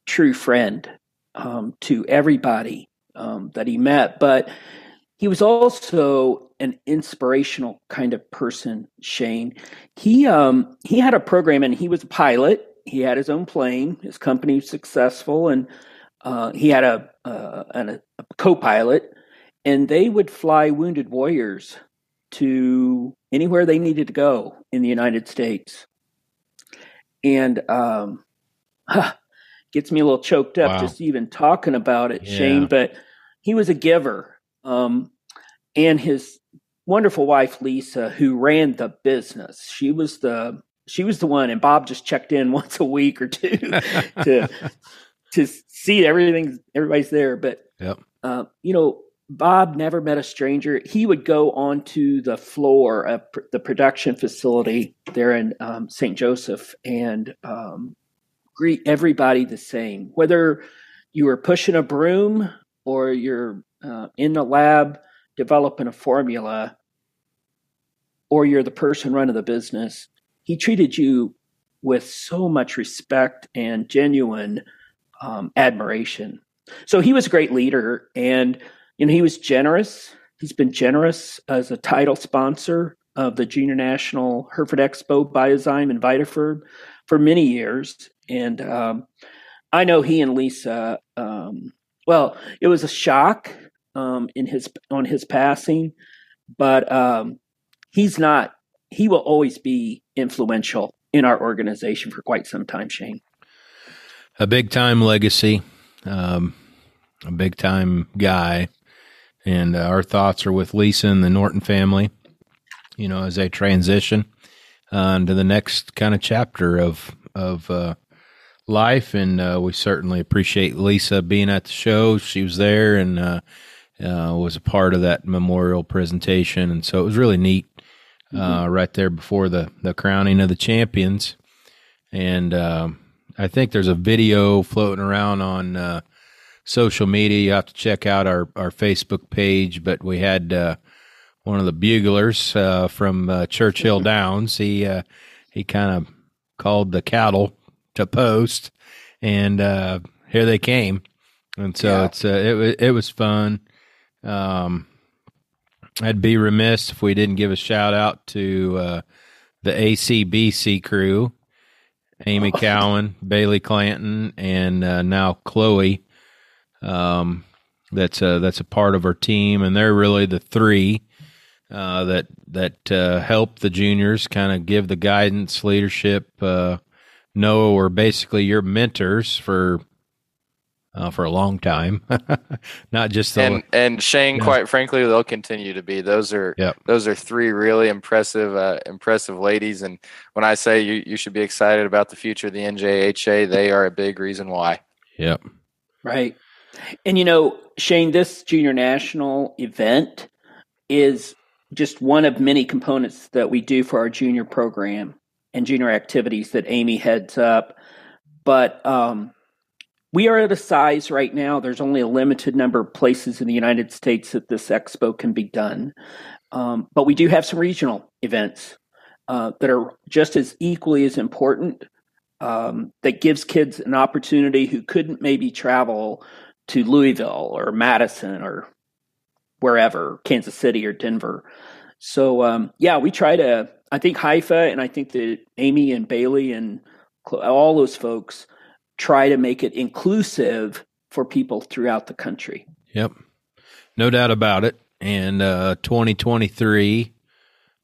true friend um, to everybody um, that he met, but he was also an inspirational kind of person. Shane, he um, he had a program, and he was a pilot. He had his own plane. His company was successful, and uh, he had a, uh, an, a co-pilot, and they would fly wounded warriors to anywhere they needed to go in the United States. And um, huh, gets me a little choked up wow. just even talking about it, yeah. Shane. But he was a giver. Um, and his wonderful wife Lisa, who ran the business, she was the she was the one, and Bob just checked in once a week or two to to see everything everybody's there. But yep. uh, you know, Bob never met a stranger. He would go onto the floor of pr- the production facility there in um, St. Joseph and um, greet everybody the same, whether you are pushing a broom or you're uh, in the lab developing a formula or you're the person running the business. He treated you with so much respect and genuine um, admiration. So he was a great leader and you know he was generous. He's been generous as a title sponsor of the Junior National Hereford Expo, Biozyme, and VitaFerm for many years and um, I know he and Lisa. Um, well, it was a shock um, in his on his passing, but um, he's not. He will always be influential in our organization for quite some time. Shane, a big time legacy, um, a big time guy, and uh, our thoughts are with Lisa and the Norton family. You know, as they transition uh, into the next kind of chapter of of uh, life, and uh, we certainly appreciate Lisa being at the show. She was there and uh, uh, was a part of that memorial presentation, and so it was really neat. Uh, mm-hmm. right there before the the crowning of the champions, and um, I think there's a video floating around on uh, social media. You have to check out our our Facebook page, but we had uh, one of the buglers from Churchill Downs. He he kind of called the cattle to post, and uh, here they came. And so yeah. it's uh, it it was fun. Um, I'd be remiss if we didn't give a shout out to uh, the ACBC crew, Amy oh. Cowan, Bailey Clanton, and uh, now Chloe. Um, that's a, that's a part of our team, and they're really the three uh, that that uh, help the juniors kind of give the guidance, leadership, uh, Noah were basically your mentors for uh, for a long time, not just the, and and Shane. Yeah. Quite frankly, they'll continue to be. Those are yep. those are three really impressive uh, impressive ladies. And when I say you you should be excited about the future of the NJHA, they are a big reason why. Yep. Right. And you know, Shane, this junior national event is just one of many components that we do for our junior program and junior activities that Amy heads up. But um, we are at a size right now, there's only a limited number of places in the United States that this expo can be done. Um, but we do have some regional events uh, that are just as equally as important. Um, that gives kids an opportunity who couldn't maybe travel to Louisville or Madison or wherever, Kansas City or Denver. So um, yeah, we try to. I think HYFA and I think that Amy and Bailey and all those folks try to make it inclusive for people throughout the country. Yep, no doubt about it. And uh, 2023,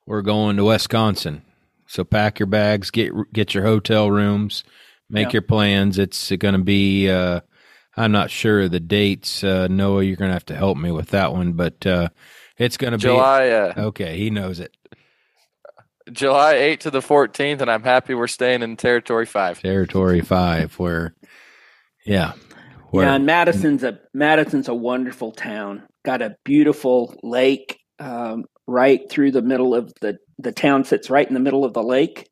we're going to Wisconsin. So pack your bags, get get your hotel rooms, make your plans. It's going to be. Uh, I'm not sure of the dates. Uh, Noah, you're going to have to help me with that one, but uh, it's going to be July. Uh, okay, he knows it. July 8th to the 14th, and I'm happy we're staying in Territory 5. Territory 5, where, yeah. Where, yeah, and Madison's a Madison's a wonderful town. Got a beautiful lake um, right through the middle of the the town sits right in the middle of the lake,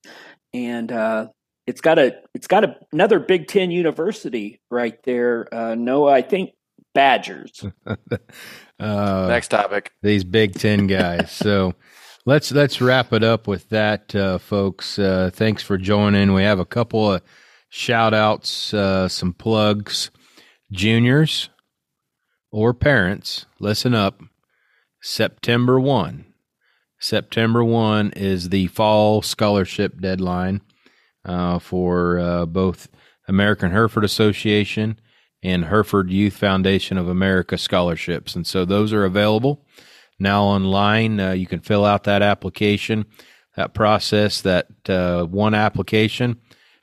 and uh, it's got a it's got a, another Big Ten university right there. Uh, Noah, I think Badgers. uh, Next topic. These Big Ten guys. so let's let's wrap it up with that, uh, folks. Uh, thanks for joining. We have a couple of shout outs, uh, some plugs. Juniors or parents, listen up. September 1. September 1 is the fall scholarship deadline uh, for uh, both American Hereford Association and Hereford Youth Foundation of America scholarships. And so those are available now online. Uh, you can fill out that application. That process, that uh, one application,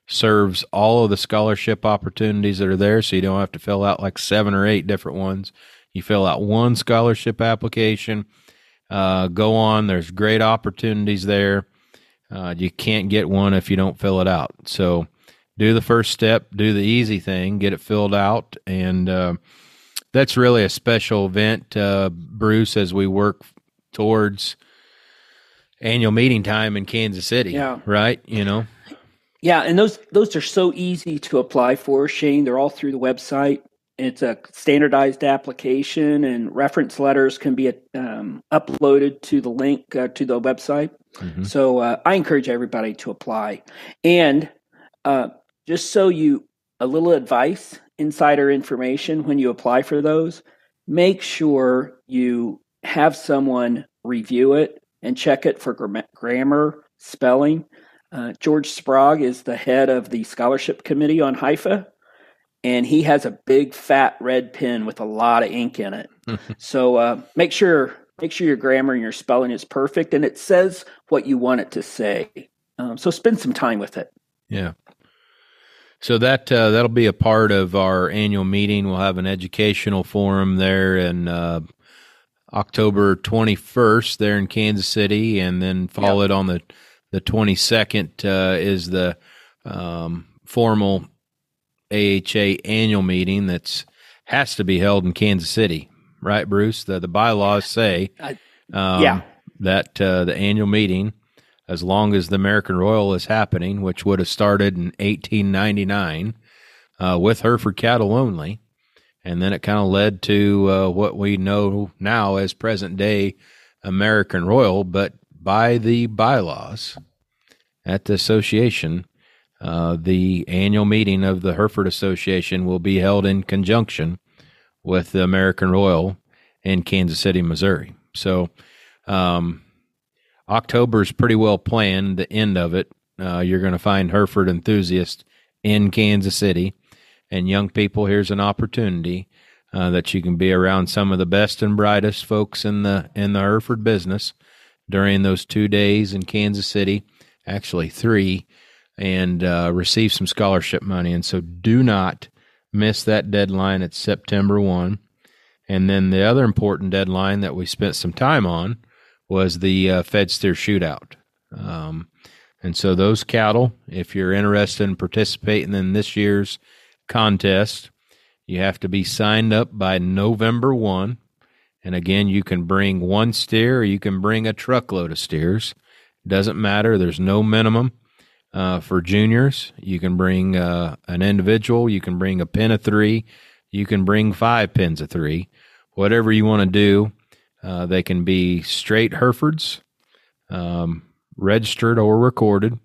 serves all of the scholarship opportunities that are there. So you don't have to fill out like seven or eight different ones. You fill out one scholarship application. Uh, go on. There's great opportunities there. Uh, you can't get one if you don't fill it out. So do the first step, do the easy thing, get it filled out, and uh, that's really a special event, uh, Bruce, as we work towards annual meeting time in Kansas City. Yeah. Right. You know. Yeah, and those those are so easy to apply for, Shane. They're all through the website. It's a standardized application, and reference letters can be um, uploaded to the link uh, to the website. Mm-hmm. So uh, I encourage everybody to apply. And uh, just so you, a little advice, insider information when you apply for those, make sure you have someone review it and check it for grammar, spelling. Uh, George Sprague is the head of the scholarship committee on HYFA, and he has a big fat red pen with a lot of ink in it. so uh, make sure make sure your grammar and your spelling is perfect and it says what you want it to say. Um, so spend some time with it. Yeah. So that uh, that'll be a part of our annual meeting. We'll have an educational forum there in uh, October 21st there in Kansas City, and then followed yep. on the the 22nd uh, is the um, formal AHA annual meeting that's has to be held in Kansas City right, Bruce? The the bylaws say um, yeah. that uh, the annual meeting, as long as the American Royal is happening, which would have started in 1899 uh, with Hereford cattle only, and then it kind of led to uh, what we know now as present day American Royal, but by the bylaws at the association. Uh, the annual meeting of the Hereford Association will be held in conjunction with the American Royal in Kansas City, Missouri. So um, October is pretty well planned. The end of it, uh, you're going to find Hereford enthusiasts in Kansas City, and young people. Here's an opportunity uh, that you can be around some of the best and brightest folks in the in the Hereford business during those two days in Kansas City. Actually, three, and uh, receive some scholarship money. And so, do not miss that deadline. It's September 1. And then the other important deadline that we spent some time on was the uh, Fed Steer Shootout. Um, and so those cattle, if you're interested in participating in this year's contest, you have to be signed up by November 1. And again, you can bring one steer or you can bring a truckload of steers. Doesn't matter. There's no minimum. Uh, for juniors, you can bring uh, an individual, you can bring a pin of three, you can bring five pins of three, whatever you want to do. Uh, they can be straight Herefords, um, registered or recorded,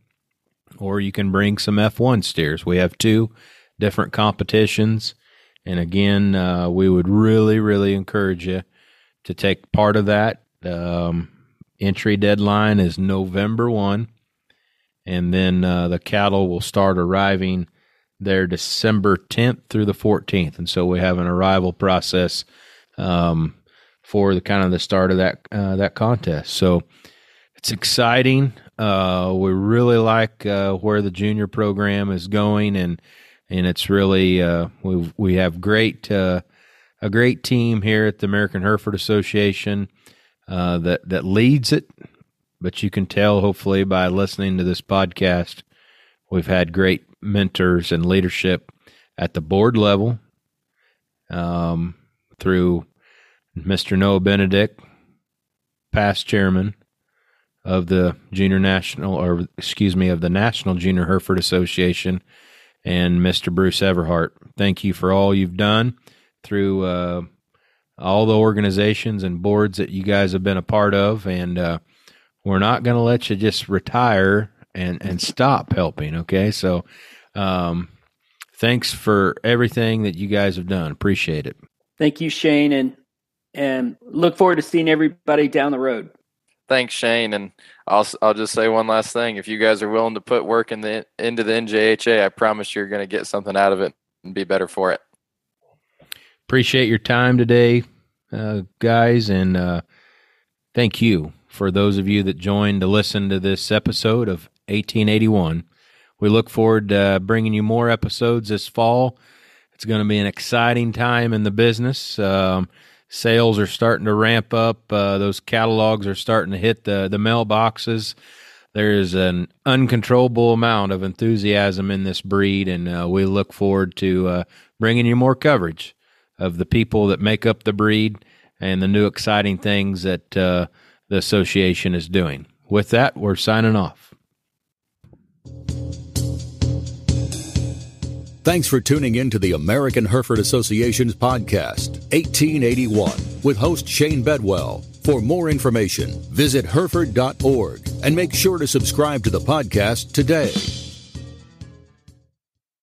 or you can bring some F1 steers. We have two different competitions. And again, uh, we would really, really encourage you to take part of that. Um, entry deadline is November 1. And then uh, the cattle will start arriving there December 10th through the 14th. And so we have an arrival process um, for the kind of the start of that uh, that contest. So it's exciting. Uh, we really like uh, where the junior program is going, and and it's really uh, we we have great uh, a great team here at the American Hereford Association that that leads it. But you can tell, hopefully, by listening to this podcast, we've had great mentors and leadership at the board level um, through Mr. Noah Benedict, past chairman of the Junior National, or excuse me, of the National Junior Hereford Association, and Mr. Bruce Everhart. Thank you for all you've done through uh, all the organizations and boards that you guys have been a part of. And uh, we're not going to let you just retire and, and stop helping. Okay. So um, thanks for everything that you guys have done. Appreciate it. Thank you, Shane. And, and look forward to seeing everybody down the road thanks Shane and I'll I'll just say one last thing if you guys are willing to put work in the into the NJHA I promise you're going to get something out of it and be better for it. Appreciate your time today uh, guys and uh, thank you for those of you that joined to listen to this episode of 1881. We look forward to bringing you more episodes this fall. It's going to be an exciting time in the business. Um, sales are starting to ramp up. Uh, those catalogs are starting to hit the the mailboxes. There's an uncontrollable amount of enthusiasm in this breed, and uh, we look forward to uh, bringing you more coverage of the people that make up the breed and the new exciting things that uh, the association is doing. With that, we're signing off. Thanks for tuning in to the American Hereford Association's podcast, 1881, with host Shane Bedwell. For more information, visit Hereford.org and make sure to subscribe to the podcast today.